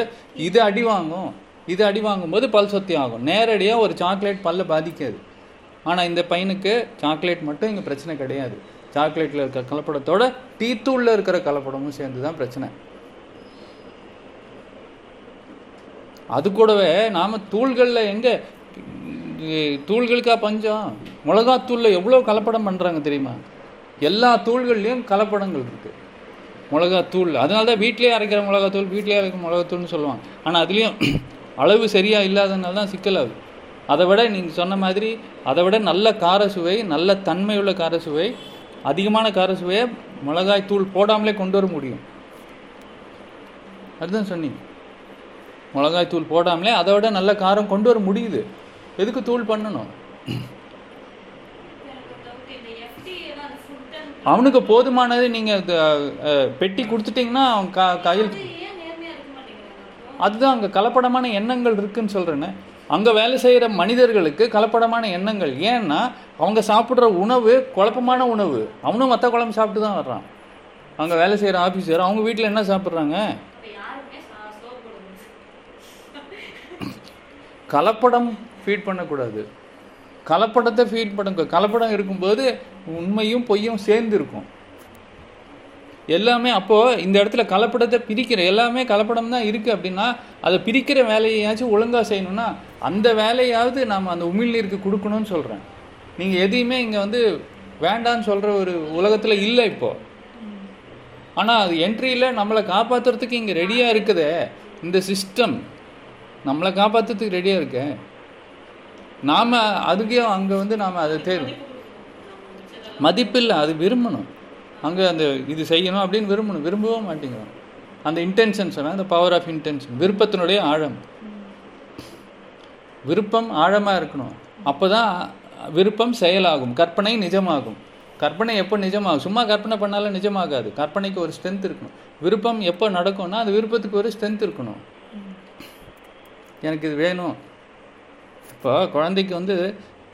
S1: இது அடி வாங்கும். இது அடி வாங்கும்போது பல் சொத்தி ஆகும். நேரடியாக ஒரு சாக்லேட் பல்ல பாதிக்காது. ஆனால் இந்த பையனுக்கு சாக்லேட் மட்டும் இங்கே பிரச்சனை கிடையாது. சாக்லேட்டில் இருக்கிற கலப்படத்தோட டீ தூளில் இருக்கிற கலப்படமும் சேர்ந்து தான் பிரச்சனை. அது கூடவே நாம் தூள்களில் எங்கே? தூள்களுக்கா பஞ்சம். மிளகாத்தூளில் எவ்வளோ கலப்படம் பண்ணுறாங்க தெரியுமா? எல்லா தூள்கள்லேயும் கலப்படங்கள் இருக்குது மிளகாத்தூள். அதனால தான் வீட்டிலேயே அரைக்கிற மிளகாத்தூள் வீட்டிலேயே அரைக்கிற மிளகாத்தூள்னு சொல்லுவாங்க. ஆனால் அதுலேயும் அளவு சரியாக இல்லாதனால தான் சிக்கலாகுது அதை விட நீங்கள் சொன்ன மாதிரி அதை விட நல்ல கார சுவை நல்ல தன்மையுள்ள கார சுவை அதிகமான கார சுவையை மிளகாய் தூள் போடாமலே கொண்டு வர முடியும். அதுதான் சொன்னீங்க மிளகாய் தூள் போடாமலே அதை விட நல்ல காரம் கொண்டு வர முடியுது. எதுக்கு தூள் பண்ணணும்? அவனுக்கு போதுமானது நீங்கள் பெட்டி கொடுத்துட்டீங்கன்னா அவன் க கையில்? அதுதான் அங்கே கலப்படமான எண்ணங்கள் இருக்குன்னு சொல்கிறேன்னு அங்கே வேலை செய்கிற மனிதர்களுக்கு கலப்படமான எண்ணங்கள். ஏன்னா அவங்க சாப்பிட்ற உணவு குழப்பமான உணவு. அவனும் மற்ற குழம்பு சாப்பிட்டு தான் வர்றான். அங்கே வேலை செய்கிற ஆஃபீஸர் அவங்க வீட்டில் என்ன சாப்பிட்றாங்க? கலப்படம் ஃபீட் பண்ணக்கூடாது. கலப்படத்தை ஃபீட் பண்ண கலப்படம் இருக்கும்போது உண்மையும் பொய்யும் சேர்ந்து இருக்கும் எல்லாமே அப்போது இந்த இடத்துல கலப்படத்தை பிரிக்கிற எல்லாமே கலப்படம் தான் இருக்குது அப்படின்னா அதை பிரிக்கிற வேலையாச்சும் ஒழுங்காக செய்யணும்னா அந்த வேலையாவது நாம் அந்த உமிழ்நீருக்கு கொடுக்கணும்னு சொல்கிறேன் நீங்கள் எதையுமே இங்கே வந்து வேண்டான்னு சொல்கிற ஒரு உலகத்தில் இல்லை இப்போது ஆனால் அது என்ட்ரியில் நம்மளை காப்பாற்றுறதுக்கு இங்கே ரெடியாக இருக்குதே. இந்த சிஸ்டம் நம்மளை காப்பாற்றுறதுக்கு ரெடியாக இருக்க. நாம் அதுக்கே அங்கே வந்து நாம் அதை தேடும் மதிப்பில்லை அது விரும்பணும். அங்கே அந்த இது செய்யணும் அப்படின்னு விரும்பணும் விரும்பவே மாட்டேங்கிறோம் அந்த இன்டென்ஷன் சொன்னால் அந்த பவர் ஆஃப் இன்டென்ஷன் விருப்பத்தினுடைய ஆழம். விருப்பம் ஆழமாக இருக்கணும். அப்போ தான் விருப்பம் செயலாகும். கற்பனை நிஜமாகும். கற்பனை எப்போ நிஜமாகும்? சும்மா கற்பனை பண்ணாலும் நிஜமாகாது. கற்பனைக்கு ஒரு ஸ்ட்ரென்த் இருக்கணும். விருப்பம் எப்போ நடக்கும்னா அந்த விருப்பத்துக்கு ஒரு ஸ்ட்ரென்த் இருக்கணும். எனக்கு இது வேணும். இப்போ குழந்தைக்கு வந்து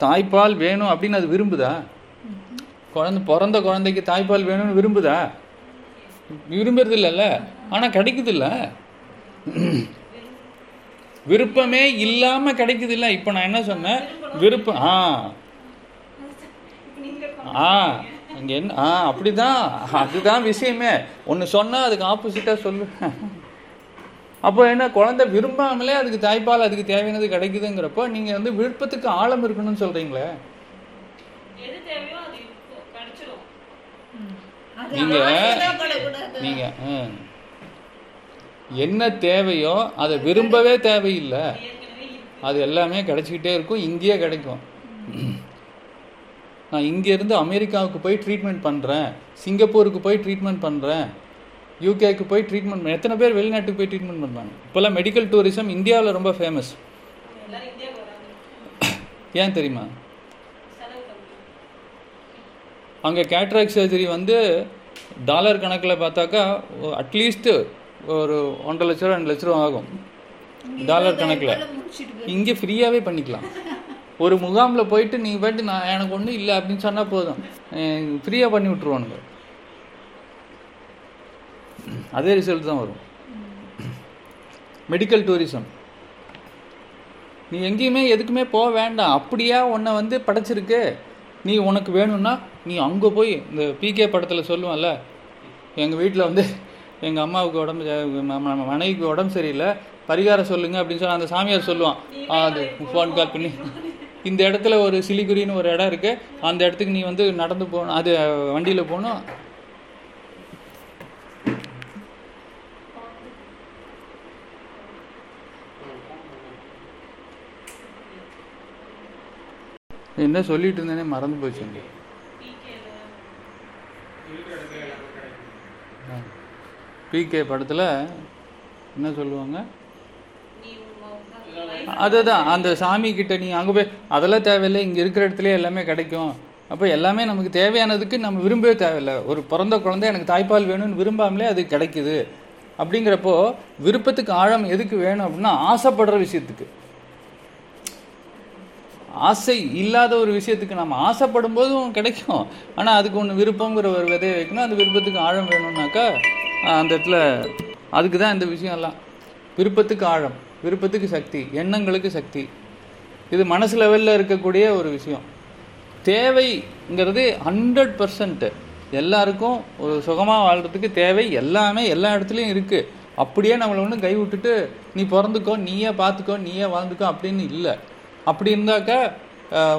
S1: தாய்ப்பால் வேணும் அப்படின்னு அது விரும்புதா? குழந்த பிறந்த குழந்தைக்கு தாய்ப்பால் வேணும்னு விரும்புதா? விரும்புறது இல்லைல்ல ஆனால் கிடைக்குது இல்லை விருப்பமே இல்லாமல் கிடைக்குது இல்லை இப்போ நான் என்ன சொன்னேன்? விருப்பம் ஆ. ஆ. இங்கே என்ன ஆ அப்படிதான். அதுதான் விஷயமே. ஒன்று சொன்னால் அதுக்கு ஆப்போசிட்டாக சொல்லு. அப்போ என்ன குழந்தை விரும்பாமலே அதுக்கு தாய்ப்பால் அதுக்கு தேவையானது கிடைக்குதுங்கிறப்போ நீங்கள் வந்து விருப்பத்துக்கு ஆழம் இருக்கணும்னு சொல்கிறீங்களே
S3: எது தேவையோ அது இப்போ கிடைச்சிரும்
S2: அது
S1: நீங்க-
S2: ஆசைப்படக்கூடாது.
S1: நீங்க ம். என்ன தேவையோ அதை விரும்பவே தேவையில்லை. அது எல்லாமே கிடைச்சிக்கிட்டே இருக்கும் இங்கேயே கிடைக்கும். நான் இங்கேருந்து அமெரிக்காவுக்கு போய் ட்ரீட்மெண்ட் பண்ணுறேன் சிங்கப்பூருக்கு போய் ட்ரீட்மெண்ட் பண்ணுறேன் யூகேக்கு போய் ட்ரீட்மெண்ட் எத்தனை பேர் வெளிநாட்டுக்கு போய் ட்ரீட்மெண்ட் பண்ணுறாங்க இப்போல்லாம் மெடிக்கல் டூரிசம் இந்தியாவில் ரொம்ப ஃபேமஸ் ஏன் தெரியுமா? அங்கே கேட்ராக் சர்ஜரி வந்து டாலர் கணக்கில் பார்த்தாக்கா அட்லீஸ்ட் ஒரு ஒன்றரை லட்ச ரூபா ரெண்டு லட்ச ரூபா ஆகும். டாலர் கணக்கில். இங்கே ஃப்ரீயாகவே பண்ணிக்கலாம். ஒரு முகாமில் போயிட்டு நீ போயிட்டு நான் எனக்கு ஒன்றும் இல்லை அப்படின்னு சொன்னால் போதும். ஃப்ரீயாக பண்ணி விட்ருவானுங்க அதே ரிசல்ட் தான் வரும். மெடிக்கல் டூரிசம் நீ எங்கேயுமே எதுக்குமே போக வேண்டாம். அப்படியா உன்னை வந்து படைச்சிருக்கு. நீ உனக்கு வேணும்னா நீ அங்கே போய் இந்த பிகே படத்தில் சொல்லுவான்ல எங்கள் வீட்டில் வந்து எங்கள் அம்மாவுக்கு உடம்பு மனைவிக்கு உடம்பு சரியில்லை பரிகாரம் சொல்லுங்க அப்படின்னு சொல்லி அந்த சாமியார் சொல்லுவான். அது ஃபோன் கால் பண்ணி. இந்த இடத்துல ஒரு சிலிகுரின்னு ஒரு இடம் இருக்கு. அந்த இடத்துக்கு நீ வந்து நடந்து போகணும். அது வண்டியில் போகணும். என்ன சொல்லிட்டு இருந்தேனே மறந்து போச்சு பிகே படத்தில் என்ன சொல்லுவாங்க? அதுதான். அந்த சாமி கிட்ட நீ அங்கே போய் அதெல்லாம் தேவையில்லை. இங்கே இருக்கிற இடத்துல எல்லாமே கிடைக்கும். அப்போ எல்லாமே நமக்கு தேவையானதுக்கு நம்ம விரும்பவே தேவையில்லை. ஒரு பிறந்த குழந்தை எனக்கு தாய்ப்பால் வேணும்னு விரும்பாமலே அது கிடைக்குது. அப்படிங்கிறப்போ விருப்பத்துக்கு ஆழம் எதுக்கு வேணும் அப்படின்னா ஆசைப்படுற விஷயத்துக்கு. ஆசை இல்லாத ஒரு விஷயத்துக்கு நம்ம ஆசைப்படும் போதும் கிடைக்கும். ஆனால் அதுக்கு ஒன்று விருப்பங்கிற ஒரு விதையை வைக்கணும். அந்த விருப்பத்துக்கு ஆழம் வேணும்னாக்கா அந்த இடத்துல அதுக்கு தான் இந்த விஷயம் எல்லாம் விருப்பத்துக்கு ஆழம் விருப்பத்துக்கு சக்தி எண்ணங்களுக்கு சக்தி. இது மனசு லெவலில் இருக்கக்கூடிய ஒரு விஷயம். தேவைங்கிறது ஹண்ட்ரட் பர்சன்ட்டு எல்லாருக்கும் ஒரு சுகமாக வாழ்கிறதுக்கு தேவை எல்லாமே எல்லா இடத்துலையும் இருக்குது அப்படியே நம்மளை ஒன்று கை விட்டுட்டு நீ பிறந்துக்கோ நீயே பார்த்துக்கோ நீயே வாழ்ந்துக்கோ அப்படின்னு இல்லை. அப்படி இருந்தாக்கா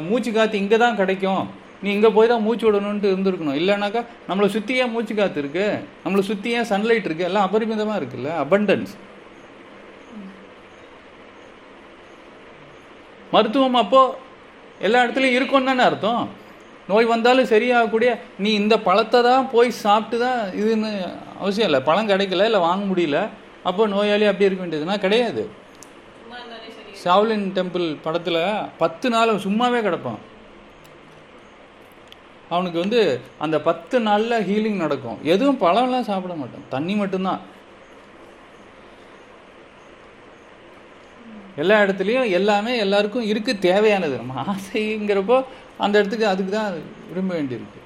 S1: மூச்சு காற்று இங்கே தான் கிடைக்கும். நீ இங்கே போய் தான் மூச்சு விடணுன்ட்டு இருந்திருக்கணும். இல்லைனாக்கா நம்மளை சுற்றியே மூச்சு காற்று இருக்கு. நம்மளை சுற்றியே சன்லைட் இருக்குது எல்லாம் அபரிமிதமாக இருக்குல்ல? Abundance. மருத்துவம் அப்போ எல்லா இடத்துலையும் இருக்கும்னு தானே அர்த்தம்? நோய் வந்தாலும் சரியாகக்கூடிய நீ இந்த பழத்தை தான் போய் சாப்பிட்டு தான் இதுன்னு அவசியம் இல்லை. பழம் கிடைக்கல இல்லை வாங்க முடியல. அப்போ நோயாளி அப்படி இருக்க வேண்டியதுன்னா கிடையாது. ஷாவ்லின் டெம்பிள் படத்தில் பத்து நாள் சும்மாவே கிடப்பான். அவனுக்கு வந்து அந்த பத்து நாளில் ஹீலிங் நடக்கும். எதுவும் பழம்லாம் சாப்பிட மாட்டான். தண்ணி மட்டும்தான். எல்லா இடத்துலையும் எல்லாமே எல்லாருக்கும் இருக்கு தேவையானது. நம்ம ஆசைங்கிறப்போ அந்த இடத்துக்கு அதுக்கு தான் விரும்ப வேண்டியிருக்கு.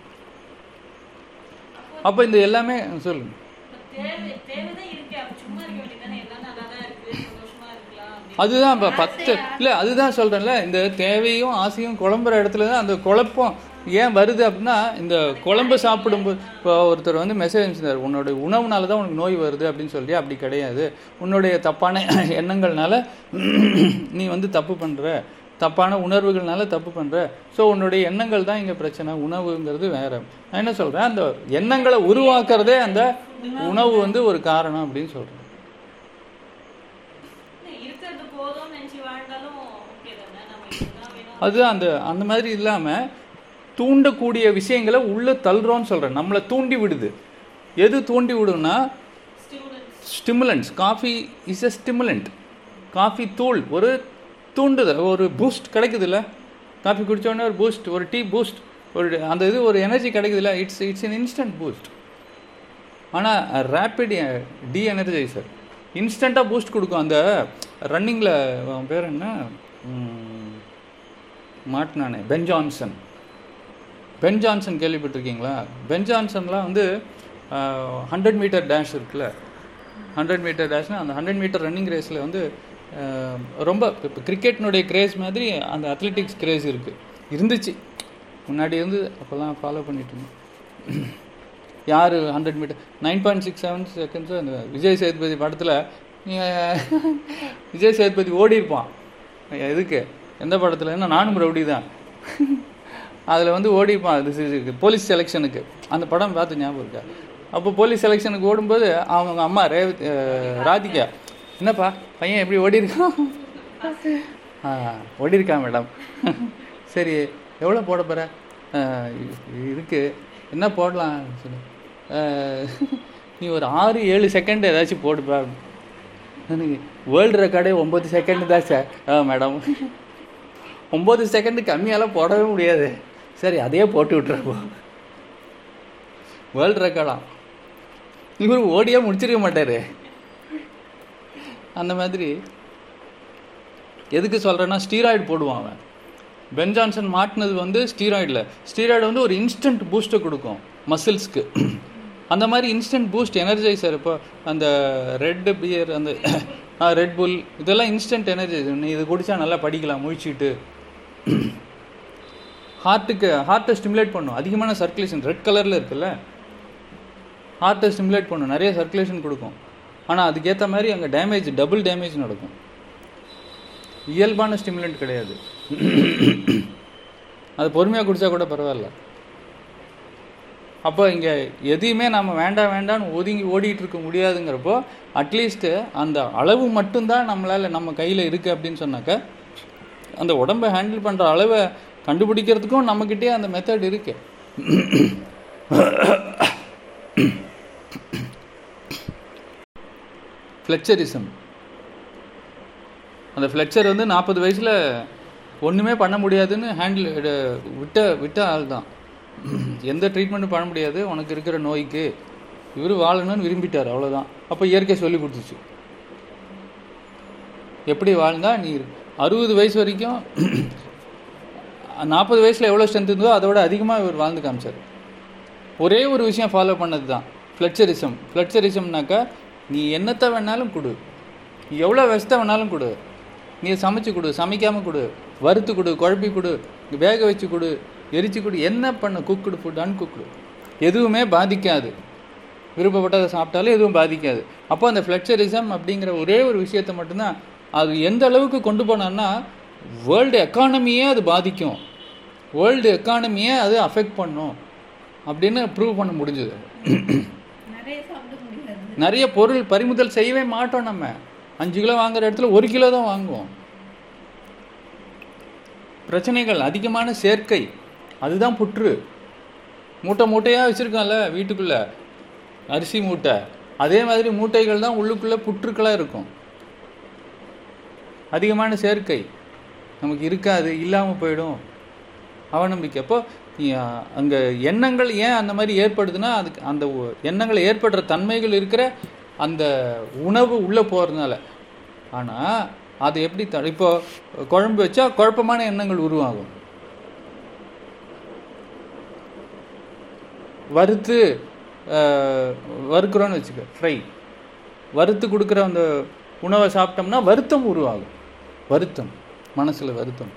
S1: அப்போ இந்த எல்லாமே சொல்லுங்க. அதுதான் பத்து இல்லை அதுதான் சொல்கிறேன்ல இந்த தேவையும் ஆசையும் குழம்புற இடத்துல தான் அந்த குழப்பம் ஏன் வருது அப்படின்னா இந்த குழம்பு சாப்பிடும்போது இப்போ ஒருத்தர் வந்து மெசேஜ் அனுப்பிச்சிருந்தார் உன்னோட உணவுனால தான் உனக்கு நோய் வருது அப்படின்னு சொல்லி அப்படி கிடையாது. உன்னுடைய தப்பான எண்ணங்கள்னால நீ வந்து தப்பு பண்ணுற தப்பான உணர்வுகள்னால தப்பு பண்ணுற ஸோ உன்னுடைய எண்ணங்கள் தான் இங்கே பிரச்சனை. உணவுங்கிறது வேற. நான் என்ன சொல்கிறேன் அந்த எண்ணங்களை உருவாக்குறதே அந்த உணவு வந்து ஒரு காரணம் அப்படின்னு சொல்கிறேன் அது அந்த அந்த மாதிரி இல்லாமல் தூண்டக்கூடிய விஷயங்களை உள்ள தள்ளுறோன்னு சொல்கிறேன் நம்மளை தூண்டி விடுது. எது தூண்டி விடும்னா
S3: stimulants
S1: coffee is a stimulant coffee தூள் ஒரு தூண்டுதல் ஒரு பூஸ்ட் கிடைக்குதுல்ல? காஃபி குடித்தோடனே ஒரு பூஸ்ட் ஒரு டீ பூஸ்ட் ஒரு அந்த இது ஒரு energy கிடைக்குதுல்ல? It's it's in instant boost ஆனால் ரேப்பிட் டி எனர்ஜைசர் இன்ஸ்டண்ட்டாக பூஸ்ட் கொடுக்கும். அந்த ரன்னிங்கில் பேர் என்ன? மாட்டினானே. பென் ஜான்சன் பென் ஜான்சன் கேள்விப்பட்டிருக்கீங்களா? பென் ஜான்சன்லாம் வந்து ஹண்ட்ரட் மீட்டர் டேஷ் இருக்குல்ல. ஹண்ட்ரட் மீட்டர் டேஷ்னா அந்த ஹண்ட்ரட் மீட்டர் ரன்னிங் ரேஸில் வந்து ரொம்ப இப்போ கிரிக்கெட்னுடைய கிரேஸ் மாதிரி அந்த அத்லெட்டிக்ஸ் கிரேஸ் இருக்குது இருந்துச்சு. முன்னாடி இருந்து அப்போல்லாம் ஃபாலோ பண்ணிட்டு இருந்தோம். யார் hundred metre nine point six seven seconds அந்த விஜய் சேதுபதி படத்தில் விஜய் சேதுபதி ஓடி இருப்பான் எதுக்கு? எந்த படத்தில்? என்ன நானும் ரவுடி தான் அதில் வந்து ஓடிப்பான் இது போலீஸ் செலெக்ஷனுக்கு அந்த படம் பார்த்து ஞாபகம் இருக்கா? அப்போ போலீஸ் செலெக்ஷனுக்கு ஓடும்போது அவங்க அம்மா ரேவத் ராதிகா என்னப்பா பையன் எப்படி ஓடி இருக்கான் ஆ ஓடி இருக்கான் மேடம். சரி எவ்வளோ போட போகிற இருக்கு. என்ன போடலாம் சொல்லு. நீ ஒரு ஆறு ஏழு செகண்ட் ஏதாச்சும் போடுப்பா. எனக்கு வேர்ல்டு ரெக்கார்டே ஒம்பது செகண்டு தான் சார் ஆ மேடம் ஒம்பது செகண்டு கம்மியாலாம் போடவே முடியாது. சரி அதையே போட்டு விட்டுறப்போ. வேர்ல்டு ரெக்கார்டாம் இவர் ஓடியே முடிச்சிருக்க மாட்டார். அந்த மாதிரி. எதுக்கு சொல்கிறேன்னா ஸ்டீராய்டு போடுவான் அவன். பென் ஜான்சன் மாட்டினது வந்து ஸ்டீராய்டில் ஸ்டீராய்டு வந்து ஒரு இன்ஸ்டன்ட் பூஸ்ட்டை கொடுக்கும் மசில்ஸ்க்கு அந்த மாதிரி இன்ஸ்டன்ட் பூஸ்ட் எனர்ஜைசர் இப்போ அந்த ரெட்டு பியர் அந்த ரெட் புல் இதெல்லாம் இன்ஸ்டன்ட் எனர்ஜைசர் நீ இது குடித்தா நல்லா படிக்கலாம் முழிச்சிட்டு. ஹார்ட்டுக்கு ஹார்ட்டை ஸ்டிமுலேட் பண்ணும். அதிகமான சர்க்குலேஷன் ரெட் கலரில் இருக்குல்ல? ஹார்ட்டை ஸ்டிமுலேட் பண்ணும். நிறைய சர்க்குலேஷன் கொடுக்கும். ஆனால் அதுக்கேற்ற மாதிரி அங்கே டேமேஜ் டபுள் டேமேஜ் நடக்கும். இயல்பான ஸ்டிமுலண்ட் கிடையாது. அது பொறுமையாக குடித்தா கூட பரவாயில்ல. அப்போ இங்கே எதையுமே நம்ம வேண்டாம் வேண்டாம்னு ஒதுங்கி ஓடிட்டு இருக்க முடியாதுங்கிறப்போ அட்லீஸ்ட்டு அந்த அளவு மட்டும்தான் நம்மளால் நம்ம கையில் இருக்குது அப்படின்னு சொன்னாக்க அந்த உடம்பை ஹேண்டில் பண்ணுற அளவை கண்டுபிடிக்கிறதுக்கும் நம்மக்கிட்டே அந்த மெத்தட் இருக்கு. ஃப்ளெக்சரிசம் அந்த ஃப்ளெக்சர் வந்து நாற்பது வயசில் ஒன்றுமே பண்ண முடியாதுன்னு ஹேண்டில் விட்ட விட்ட ஆள் தான் எந்த ட்ரீட்மெண்ட்டும் பண்ண முடியாது. உனக்கு இருக்கிற நோய்க்கு. இவர் வாழணும்னு விரும்பிட்டார் அவ்வளோதான் அப்போ இயற்கை சொல்லி கொடுத்துச்சு. எப்படி வாழ்ந்தால் நீ அறுபது வயசு வரைக்கும் நாற்பது வயசில் எவ்வளோ ஸ்ட்ரென்த் இருந்ததோ அதோட அதிகமாக இவர் வாழ்ந்து காமிச்சார். ஒரே ஒரு விஷயம் ஃபாலோ பண்ணது தான் ஃப்ளட்சரிசம் ஃப்ளட்சரிசம்னாக்கா நீ என்னத்தை வேணாலும் கொடு. எவ்வளோ விஷத்தை வேணாலும் கொடு. நீ சமைச்சு கொடு சமைக்காமல் கொடு. வறுத்து கொடு குழப்பி கொடு வேக வச்சு கொடு எரிச்சு கொடு என்ன பண்ண? குக்குடு ஃபுட் அன்குக்குடு எதுவுமே பாதிக்காது. விருப்பப்பட்டதை சாப்பிட்டாலும் எதுவும் பாதிக்காது. அப்போ அந்த ஃப்ளெக்சரிசம் அப்படிங்கிற ஒரே ஒரு விஷயத்தை மட்டும்தான் அது எந்த அளவுக்கு கொண்டு போனான்னா வேர்ல்டு எக்கானமியே அது பாதிக்கும். வேர்ல்டு எக்கானமியே அது அஃபெக்ட் பண்ணும் அப்படின்னு ப்ரூவ் பண்ண முடிஞ்சது.
S2: நிறைய
S1: பொருள் பறிமுதல் செய்யவே மாட்டோம் நம்ம. அஞ்சு கிலோ வாங்குற இடத்துல ஒரு கிலோ தான் வாங்குவோம். பிரச்சனைகள் அதிகமான சேர்க்கை அதுதான் புற்று. மூட்டை மூட்டையாக வச்சுருக்கோம்ல வீட்டுக்குள்ள அரிசி மூட்டை. அதே மாதிரி மூட்டைகள் தான் உள்ளுக்குள்ளே புற்றுக்களாக இருக்கும். அதிகமான சேர்க்கை நமக்கு இருக்காது இல்லாமல் போயிடும். அவநம்பிக்கை. அப்போ அங்கே எண்ணங்கள் ஏன் அந்த மாதிரி ஏற்படுதுன்னா அதுக்கு அந்த எண்ணங்கள் ஏற்படுற தன்மைகள் இருக்கிற அந்த உணவு உள்ளே போகிறதுனால ஆனால் அது எப்படி த இப்போ குழம்பு வச்சா குழப்பமான எண்ணங்கள் உருவாகும். வறுத்து வறுக்கிறோன்னு வச்சுக்க ஃப்ரை வறுத்து கொடுக்குற அந்த உணவை சாப்பிட்டோம்னா வருத்தம் உருவாகும். வருத்தம் மனசில் வருத்தம்.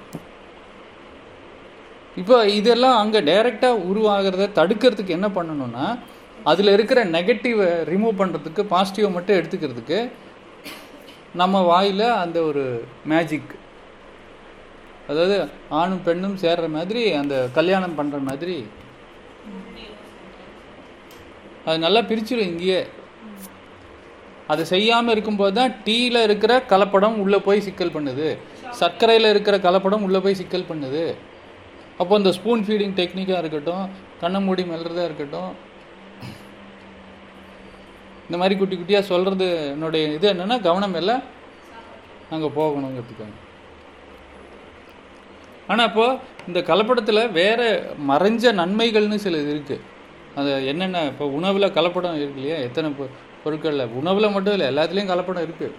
S1: இப்போ இதெல்லாம் அங்கே டைரெக்டாக உருவாகிறத தடுக்கிறதுக்கு என்ன பண்ணணும்னா அதில் இருக்கிற நெகட்டிவை ரிமூவ் பண்ணுறதுக்கு பாசிட்டிவை மட்டும் எடுத்துக்கிறதுக்கு நம்ம வாயில் அந்த ஒரு மேஜிக் அதாவது ஆணும் பெண்ணும் சேர்ற மாதிரி அந்த கல்யாணம் பண்ணுற மாதிரி அது நல்லா பிரிச்சிடும் இங்கேயே. அதை செய்யாமல் இருக்கும்போது தான் டீயில் இருக்கிற கலப்படம் உள்ளே போய் சிக்கல் பண்ணுது. சர்க்கரையில் இருக்கிற கலப்படம் உள்ளே போய் சிக்கல் பண்ணுது. அப்போ இந்த ஸ்பூன் ஃபீடிங் டெக்னிக்காக இருக்கட்டும் கண்ணை மூடி மெல்றதாக இருக்கட்டும் இந்த மாதிரி குட்டி குட்டியாக சொல்கிறது என்னுடைய இது என்னென்னா கவனம் எல்லாம் நாங்கள் போகணுங்கிறதுக்காக. ஆனால் இப்போது இந்த கலப்படத்தில் வேறு மறைஞ்ச நன்மைகள்னு சில இது இருக்குது அது என்னென்ன இப்போ உணவில் கலப்படம் இருக்கு இல்லையா? எத்தனை பொ பொருட்களில்? உணவில் மட்டும் இல்லை எல்லாத்துலேயும் கலப்படம் இருக்குது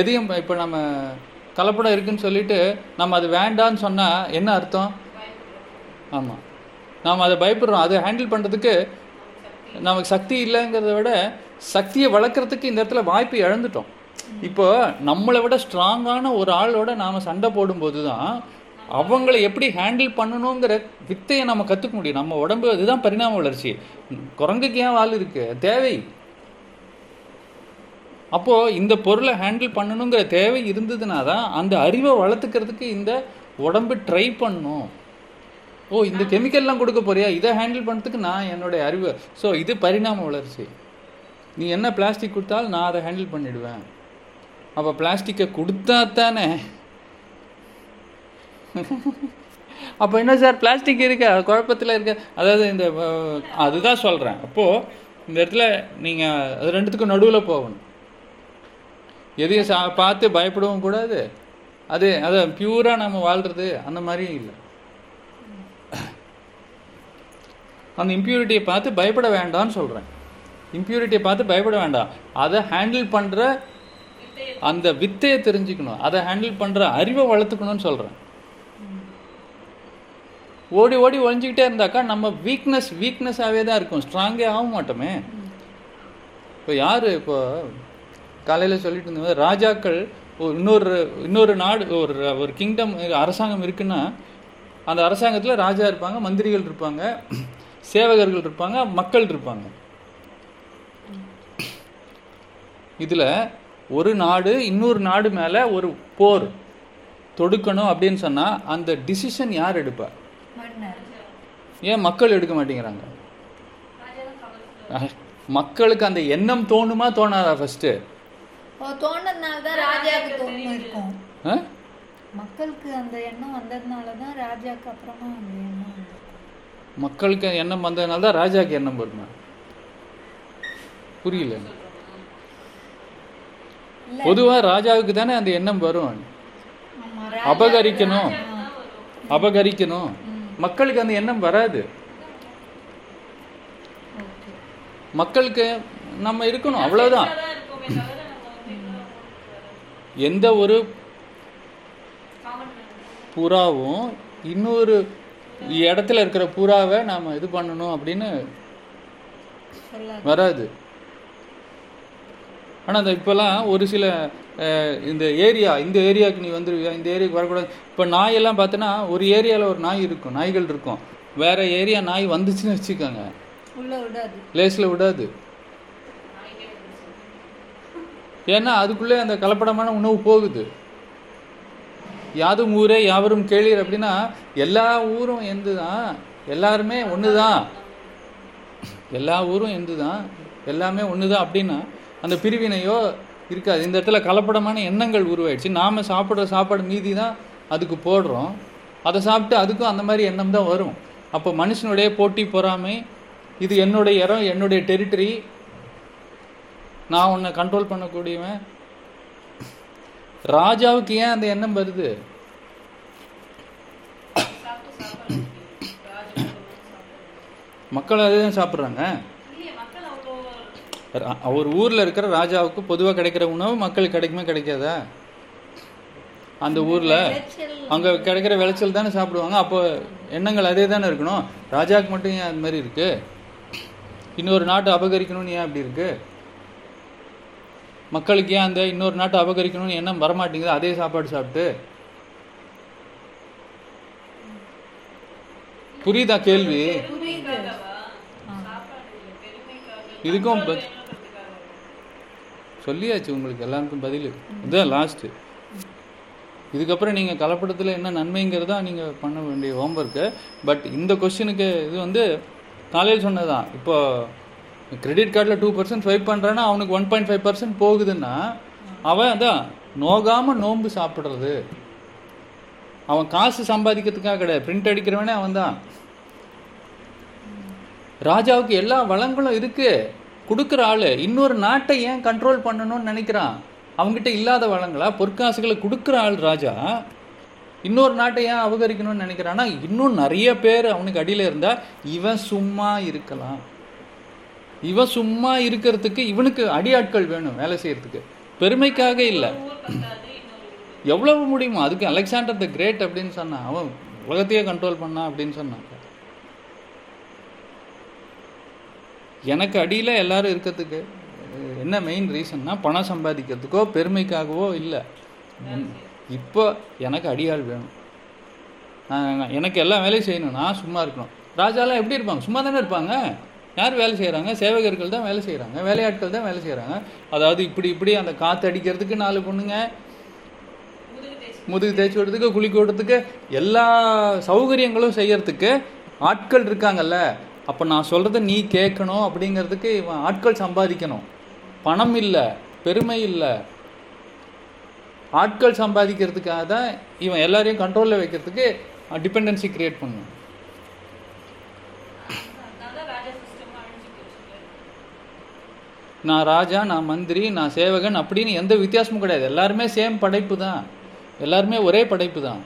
S1: எதையும் இப்போ நம்ம கலப்படம் இருக்குன்னு சொல்லிட்டு நம்ம அது வேண்டான்னு சொன்னால் என்ன அர்த்தம்? ஆமாம் நாம் அதை பயப்படுறோம். அதை ஹேண்டில் பண்ணுறதுக்கு நமக்கு சக்தி இல்லைங்கிறத விட சக்தியை வளர்க்குறதுக்கு இந்த இடத்துல வாய்ப்பு இழந்துட்டோம். இப்போ நம்மளை விட ஸ்ட்ராங்கான ஒரு ஆளோட நாம் சண்டை போடும்போது தான் அவங்கள எப்படி ஹேண்டில் பண்ணணுங்கிற வித்தையை நம்ம கற்றுக்க முடியும். நம்ம உடம்பு அதுதான் பரிணாம வளர்ச்சி. குரங்குக்கு ஏன் வால் இருக்குது தேவை. அப்போ இந்த பொருளை ஹேண்டில் பண்ணணுங்கிற தேவை இருந்ததுனா தான் அந்த அறிவை வளர்த்துக்கிறதுக்கு இந்த உடம்பு ட்ரை பண்ணும். ஓ இந்த கெமிக்கல்லாம் கொடுக்க போறியா? இதை ஹேண்டில் பண்ணுறதுக்கு நான் என்னுடைய அறிவு. ஸோ இது பரிணாம வளர்ச்சி. நீ என்ன பிளாஸ்டிக் கொடுத்தாலும் நான் அதை ஹேண்டில் பண்ணிடுவேன். அப்போ பிளாஸ்டிக்கை கொடுத்தா தானே. அப்போ என்ன சார் பிளாஸ்டிக் இருக்க? குழப்பத்தில் இருக்க. அதாவது இந்த அதுதான் சொல்கிறேன் அப்போது இந்த இடத்துல நீங்கள் அது ரெண்டுத்துக்கும் நடுவில் போகணும். எதையும் சா பார்த்து பயப்படவும் கூடாது. அது அதை பியூராக நம்ம வாழ்கிறது அந்த மாதிரியும் இல்லை. அந்த இம்ப்யூரிட்டியை பார்த்து பயப்பட வேண்டாம்னு சொல்கிறேன் இம்ப்யூரிட்டியை பார்த்து பயப்பட வேண்டாம். அதை ஹேண்டில் பண்ணுற அந்த வித்தையை தெரிஞ்சுக்கணும். அதை ஹேண்டில் பண்ணுற அறிவை வளர்த்துக்கணும்னு சொல்கிறேன் ஓடி ஓடி ஒழிஞ்சிக்கிட்டே இருந்தாக்கா நம்ம வீக்னஸ் வீக்னஸாகவே தான் இருக்கும். ஸ்ட்ராங்கே ஆக மாட்டோமே. இப்போ யார் இப்போ காலையில் சொல்லிட்டு இருந்தது ராஜாக்கள் இன்னொரு இன்னொரு நாடு ஒரு ஒரு கிங்டம் அரசாங்கம் இருக்குன்னா அந்த அரசாங்கத்தில் ராஜா இருப்பாங்க மந்திரிகள் இருப்பாங்க சேவகர்கள் இருப்பாங்க மக்கள் இருப்பாங்க. இதில் ஒரு நாடு இன்னொரு நாடு மேலே ஒரு போர் தொடுக்கணும் அப்படின்னு சொன்னால் அந்த டிசிஷன் யார் எடுப்பா? ஏன் மக்கள் எடுக்க மாட்டேங்கிறாங்க? மக்களுக்கு அந்த எண்ணம் தோணுமா தோணாதா ஃபஸ்ட்டு
S2: தான் ராஜாவுக்கு தோணும் இருக்கும்.
S1: ஆ?
S2: மக்களுக்கு அந்த எண்ணம் வந்ததுனால தான் ராஜாக்கு அப்புறமா அந்த எண்ணம்
S1: மக்களுக்கு எண்ணம் வந்ததுனால தான் ராஜாக்கு எண்ணம் வருமா? புரியல. பொதுவா ராஜாவுக்கு தானே அந்த எண்ணம் வரும். அபகரிக்கணும். அபகரிக்கணும். மக்களுக்கு அந்த எண்ணம் வராது. மக்களுக்கு நம்ம இருக்கணும் அவ்வளவுதான்
S3: தான் இருக்கோமே தவிர நம்ம வந்து இன்னும்
S1: எந்த ஒரு புறாவும் இன்னொரு இடத்துல இருக்கிற புறாவை நாம இது பண்ணணும் அப்படின்னு வராது. ஆனால் அந்த இப்போல்லாம் ஒரு சில இந்த ஏரியா இந்த ஏரியாவுக்கு நீ வந்துருவியா இந்த ஏரியாவுக்கு வரக்கூடாது. இப்போ நாயெல்லாம் பார்த்தோன்னா ஒரு ஏரியாவில் ஒரு நாய் இருக்கும் நாய்கள் இருக்கும். வேற ஏரியா நாய் வந்துச்சுன்னு வச்சுக்கோங்க. லேஸில் விடாது. ஏன்னா அதுக்குள்ளே அந்த கலப்படமான உணவு போகுது. யாதும் ஊரே யாவரும் கேளீர் அப்படின்னா எல்லா ஊரும் எந்து தான் எல்லாருமே ஒன்று தான் எல்லா ஊரும் எந்து தான் எல்லாமே ஒன்று தான் அப்படின்னா அந்த பிரிவினையோ இருக்காது. இந்த இடத்துல கலப்படமான எண்ணங்கள் உருவாயிடுச்சு. நாம் சாப்பிட்ற சாப்பாடு மீதி தான் அதுக்கு போடுறோம். அதை சாப்பிட்டு அதுக்கும் அந்த மாதிரி எண்ணம் தான் வரும். அப்போ மனுஷனுடைய போட்டி பொறாமை இது என்னுடைய இடம் என்னுடைய டெரிட்டரி நான் உன்னை கண்ட்ரோல் பண்ணக்கூடியவன். ராஜாவுக்கு ஏன் அந்த எண்ணம் வருது? மக்கள் அதே தான் சாப்பிட்றாங்க. ரா- ஒரு ஊரில் இருக்கிற ராஜாவுக்கு பொதுவாக கிடைக்கிற உணவு மக்களுக்கு கிடைக்குமே கிடைக்காதா? அந்த ஊரில் அங்கே கிடைக்கிற விளைச்சல் தானே சாப்பிடுவாங்க. அப்போ எண்ணங்கள் அதே தானே இருக்கணும். ராஜாவுக்கு மட்டும் ஏன் அது மாதிரி இருக்குது இன்னொரு நாட்டை அபகரிக்கணும்னு ஏன் அப்படி இருக்குது மக்களுக்கு ஏன் அந்த இன்னொரு நாட்டை அபகரிக்கணும்னு எண்ணம் வரமாட்டேங்குது? அதே சாப்பாடு சாப்பிட்டு. புரியுதா கேள்வி? இதுக்கும் சொல்லியாச்சு உங்களுக்கு எல்லாருக்கும் பதில். இதுதான் லாஸ்ட்டு இதுக்கப்புறம் நீங்கள் கலப்படத்தில் என்ன நன்மைங்கிறதா நீங்கள் பண்ண வேண்டிய ஹோம்ஒர்க்கு பட் இந்த கொஸ்டினுக்கு இது வந்து காலையில் சொன்னதான் இப்போது கிரெடிட் கார்டில் டூ பர்சன்ட் ஸ்வைப் பண்ணுறான்னா அவனுக்கு ஒன் பாயிண்ட் ஃபைவ் பர்சன்ட் போகுதுன்னா அவன் அதான் நோகாமல் நோன்பு சாப்பிட்றது. அவன் காசு சம்பாதிக்கிறதுக்காக கிடையாது. பிரிண்ட் அடிக்கிறவனே அவன் தான் ராஜாவுக்கு எல்லா வளங்களும் இருக்கு. கொடுக்குற ஆள் இன்னொரு நாட்டை ஏன் கண்ட்ரோல் பண்ணணும்னு நினைக்கிறான்? அவங்ககிட்ட இல்லாத வளங்களா? பொற்காசுகளை கொடுக்குற ஆள் ராஜா. இன்னொரு நாட்டை ஏன் அபகரிக்கணும்னு நினைக்கிறான்னா இன்னும் நிறைய பேர் அவனுக்கு அடியில் இருந்தால் இவன் சும்மா இருக்கலாம். இவன் சும்மா இருக்கிறதுக்கு இவனுக்கு அடியாட்கள் வேணும் வேலை செய்யறதுக்கு. பெருமைக்காக இல்லை. எவ்வளவு முடியுமோ அதுக்கு அலெக்சாண்டர் த கிரேட் அப்படின்னு சொன்னான் அவன் உலகத்தையே கண்ட்ரோல் பண்ணான் அப்படின்னு சொன்னான். எனக்கு அடியில் எல்லாரும் இருக்கிறதுக்கு என்ன மெயின் ரீசன்னா பணம் சம்பாதிக்கிறதுக்கோ பெருமைக்காகவோ இல்லை. இப்போ எனக்கு அடியாள் வேணும். நான் எனக்கு எல்லா வேலையும் செய்யணும். நான் சும்மா இருக்கணும். ராஜாலாம் எப்படி இருப்பாங்க? சும்மா தானே இருப்பாங்க? யார் வேலை செய்கிறாங்க சேவகர்கள் தான் வேலை செய்கிறாங்க வேலையாட்கள் தான் வேலை செய்கிறாங்க அதாவது இப்படி இப்படி அந்த காற்று அடிக்கிறதுக்கு நாலு பொண்ணுங்க
S3: முதுகு தேய்ச்சி
S1: விடுறதுக்கு குளிக்க விடுறதுக்கு எல்லா சௌகரியங்களும் செய்யறதுக்கு ஆட்கள் இருக்காங்கல்ல. அப்போ நான் சொல்கிறத நீ கேட்கணும் அப்படிங்கிறதுக்கு இவன் ஆட்கள் சம்பாதிக்கணும். பணம் இல்லை பெருமை இல்லை. ஆட்கள் சம்பாதிக்கிறதுக்காக தான் இவன் எல்லாரையும் கண்ட்ரோலில் வைக்கிறதுக்கு டிபெண்டன்சி க்ரியேட் பண்ணும்
S3: அதனால ராஜா சிஸ்டம் அழிஞ்சு போச்சு
S1: நான் ராஜா நான் மந்திரி நான் சேவகன் அப்படின்னு எந்த வித்தியாசமும் கிடையாது. எல்லாருமே சேம் படைப்பு தான். எல்லாருமே ஒரே படைப்பு தான்.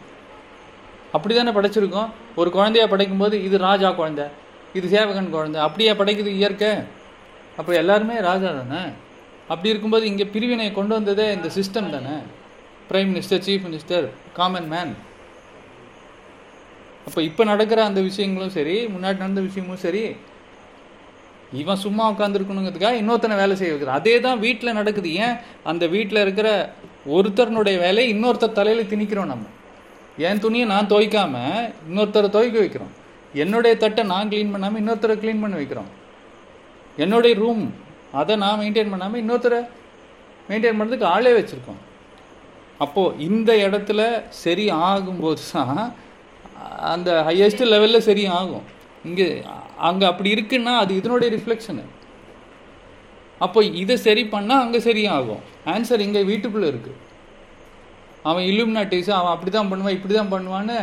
S1: அப்படி தானே படைச்சிருக்கோம்? ஒரு குழந்தைய படைக்கும்போது இது ராஜா குழந்தை இது சேவகன் குழந்தை அப்படியே படைக்குது இயற்கை? அப்போ எல்லாருமே ராஜா தானே? அப்படி இருக்கும்போது இங்கே பிரிவினை கொண்டு வந்ததே இந்த சிஸ்டம் தானே? Prime minister chief minister common man அப்போ இப்போ நடக்கிற அந்த விஷயங்களும் சரி முன்னாடி நடந்த விஷயமும் சரி இவன் சும்மா உட்காந்துருக்கணுங்கிறதுக்காக இன்னொருத்தனை வேலை செய்ய வைக்கிறான் அதே தான் வீட்டில் நடக்குது. ஏன்? அந்த வீட்டில் இருக்கிற ஒருத்தருனுடைய வேலையை இன்னொருத்தர் தலையில் திணிக்கிறோம் நம்ம. என் துணியை நான் துவைக்காம இன்னொருத்தரை துவைக்க வைக்கிறோம்? என்னுடைய தட்டை நான் க்ளீன் பண்ணாமல் இன்னொருத்தரை க்ளீன் பண்ண வைக்கிறோம். என்னுடைய ரூம் அதை நான் மெயின்டைன் பண்ணாமல் இன்னொருத்தரை மெயின்டைன் பண்ணுறதுக்கு ஆளே வச்சுருக்கோம். அப்போது இந்த இடத்துல சரி ஆகும்போது தான் அந்த ஹையஸ்ட் லெவலில் சரி ஆகும். இங்கே அங்கே அப்படி இருக்குன்னா அது இதனுடைய ரிஃப்ளெக்ஷனு அப்போ இதை சரி பண்ணால் அங்கே சரியாகும். ஆன்சர் இங்கே வீட்டுக்குள்ளே இருக்குது அவன் இலுமினாட்டிஸ் அவன் அப்படி தான் பண்ணுவான் இப்படி தான் பண்ணுவான்னு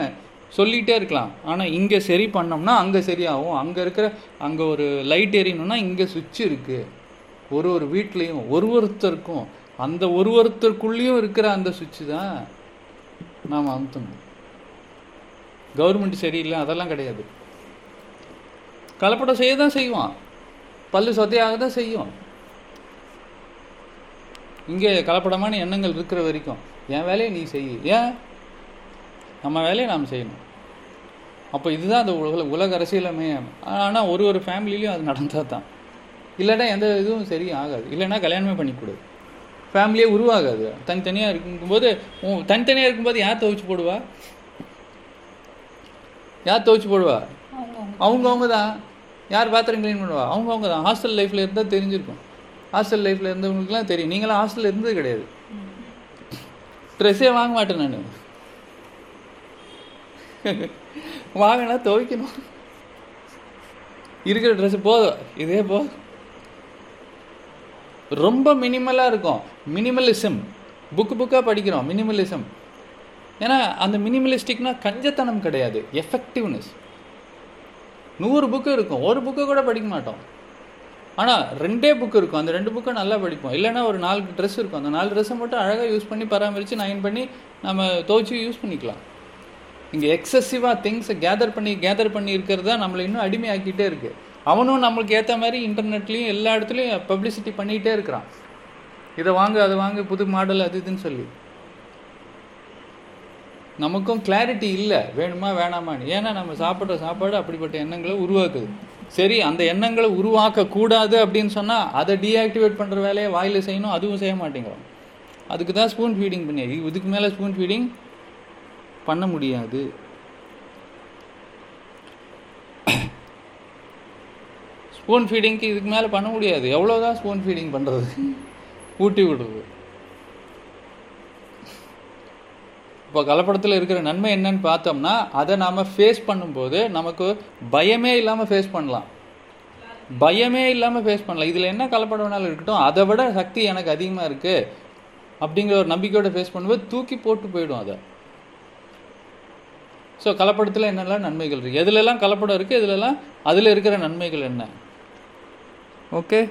S1: சொல்லிகிட்டே இருக்கலாம். ஆனால் இங்கே சரி பண்ணோம்னா அங்கே சரியாகும். அங்கே இருக்கிற அங்கே ஒரு லைட் எரியணும்னா இங்கே சுவிட்ச் இருக்குது ஒரு ஒரு வீட்லேயும் ஒரு ஒருத்தருக்கும் அந்த ஒரு ஒருத்தருக்குள்ளேயும் இருக்கிற அந்த சுவிட்சு தான் நாம் அமுத்தணும். கவர்மெண்ட் சரியில்லை அதெல்லாம் கிடையாது. கலப்படம் செய்ய தான் செய்வான். பல்லு சொத்தையாக தான் செய்யும். இங்கே கலப்படமான எண்ணங்கள் இருக்கிற வரைக்கும் என் வேலையை நீ செய். ஏன்? நம்ம வேலையை நாம் செய்யணும். அப்போ இதுதான் அந்த உலக உலக அரசியலமே ஆனால் ஒரு ஒரு ஃபேமிலிலையும் அது நடந்தால் தான் இல்லைன்னா எந்த இதுவும் சரி ஆகாது. இல்லைன்னா கல்யாணமே பண்ணிக்கூடாது. ஃபேமிலியே உருவாகாது. தனித்தனியாக இருக்கும்போது தனித்தனியாக இருக்கும்போது யார் துவைச்சு போடுவா? யார் துவைச்சு போடுவா?
S2: அவங்கவுங்க
S1: தான் யார் பாத்திரம் க்ளீன் பண்ணுவா? அவங்கவுங்க தான் ஹாஸ்டல் லைஃப்பில் இருந்தால் தெரிஞ்சிருக்கும். ஹாஸ்டல் லைஃப்பில் இருந்தவங்களுக்குலாம் தெரியும். நீங்களாம் ஹாஸ்டலில் இருந்தது கிடையாது. ட்ரெஸ்ஸே வாங்க மாட்டேன் நான். வாங்கினா துவைக்கணும். இருக்கிற ட்ரெஸ்ஸு போதும். இதே போதும். ரொம்ப மினிமலாக இருக்கும். மினிமலிசம் புக்கு புக்காக படிக்கிறோம். மினிமலிசம் ஏன்னா அந்த மினிமலிஸ்டிக்னா கஞ்சத்தனம் கிடையாது. எஃபெக்டிவ்னஸ் நூறு புக்கு இருக்கும். ஒரு புக்கு கூட படிக்க மாட்டோம். ஆனால் ரெண்டே புக்கு இருக்கும். அந்த ரெண்டு புக்கை நல்லா படிப்போம். இல்லைன்னா ஒரு நாலு ட்ரெஸ் இருக்கும். அந்த நாலு ட்ரெஸ்ஸை மட்டும் அழகாக யூஸ் பண்ணி பராமரித்து நைன் பண்ணி நம்ம துவைச்சி யூஸ் பண்ணிக்கலாம். இங்கே எக்ஸசிவாக திங்ஸை கேதர் பண்ணி கேதர் பண்ணி இருக்கிறது தான் நம்மளை இன்னும் அடிமையாக்கிட்டே இருக்கு. அவனும் நம்மளுக்கு ஏற்ற மாதிரி இன்டர்நெட்லேயும் எல்லா இடத்துலையும் பப்ளிசிட்டி பண்ணிகிட்டே இருக்கிறான். இதை வாங்க அதை வாங்க புது மாடல் அது இதுன்னு சொல்லி. நமக்கும் கிளாரிட்டி இல்லை. வேணுமா வேணாமான்னு. ஏன்னா நம்ம சாப்பிட்ற சாப்பாடு அப்படிப்பட்ட எண்ணங்களை உருவாக்குது. சரி அந்த எண்ணங்களை உருவாக்க கூடாது அப்படின்னு சொன்னால் அதை டீஆக்டிவேட் பண்ணுற வேலையை வாயில் செய்யணும் அதுவும் செய்ய மாட்டேங்கிறோம். அதுக்கு தான் ஸ்பூன் ஃபீடிங் பண்ணி இதுக்கு மேலே ஸ்பூன் ஃபீடிங் பண்ண முடியாது. ஸ்பூன் ஃபீடிங்க்கு இதுக்கு மேலே பண்ண முடியாது. எவ்வளோதான் ஸ்பூன் ஃபீடிங் பண்ணுறது ஊட்டி விடுறது. இப்போ கலப்படத்தில் இருக்கிற நன்மை என்னன்னு பார்த்தோம்னா அதை நாம் ஃபேஸ் பண்ணும்போது நமக்கு பயமே இல்லாமல் ஃபேஸ் பண்ணலாம். பயமே இல்லாமல் ஃபேஸ் பண்ணலாம். இதில் என்ன கலப்படம் வேணாலும் இருக்கட்டும். அதை விட சக்தி எனக்கு அதிகமாக இருக்குது அப்படிங்கிற ஒரு நம்பிக்கையோட ஃபேஸ் பண்ணும்போது தூக்கி போட்டு போயிடும் அதை. ஸோ கலப்படத்தில் என்னெல்லாம் நன்மைகள் இருக்குது எதுலெல்லாம் கலப்படம் இருக்குது இதுலலாம் அதில் இருக்கிற நன்மைகள் என்ன? ஓகே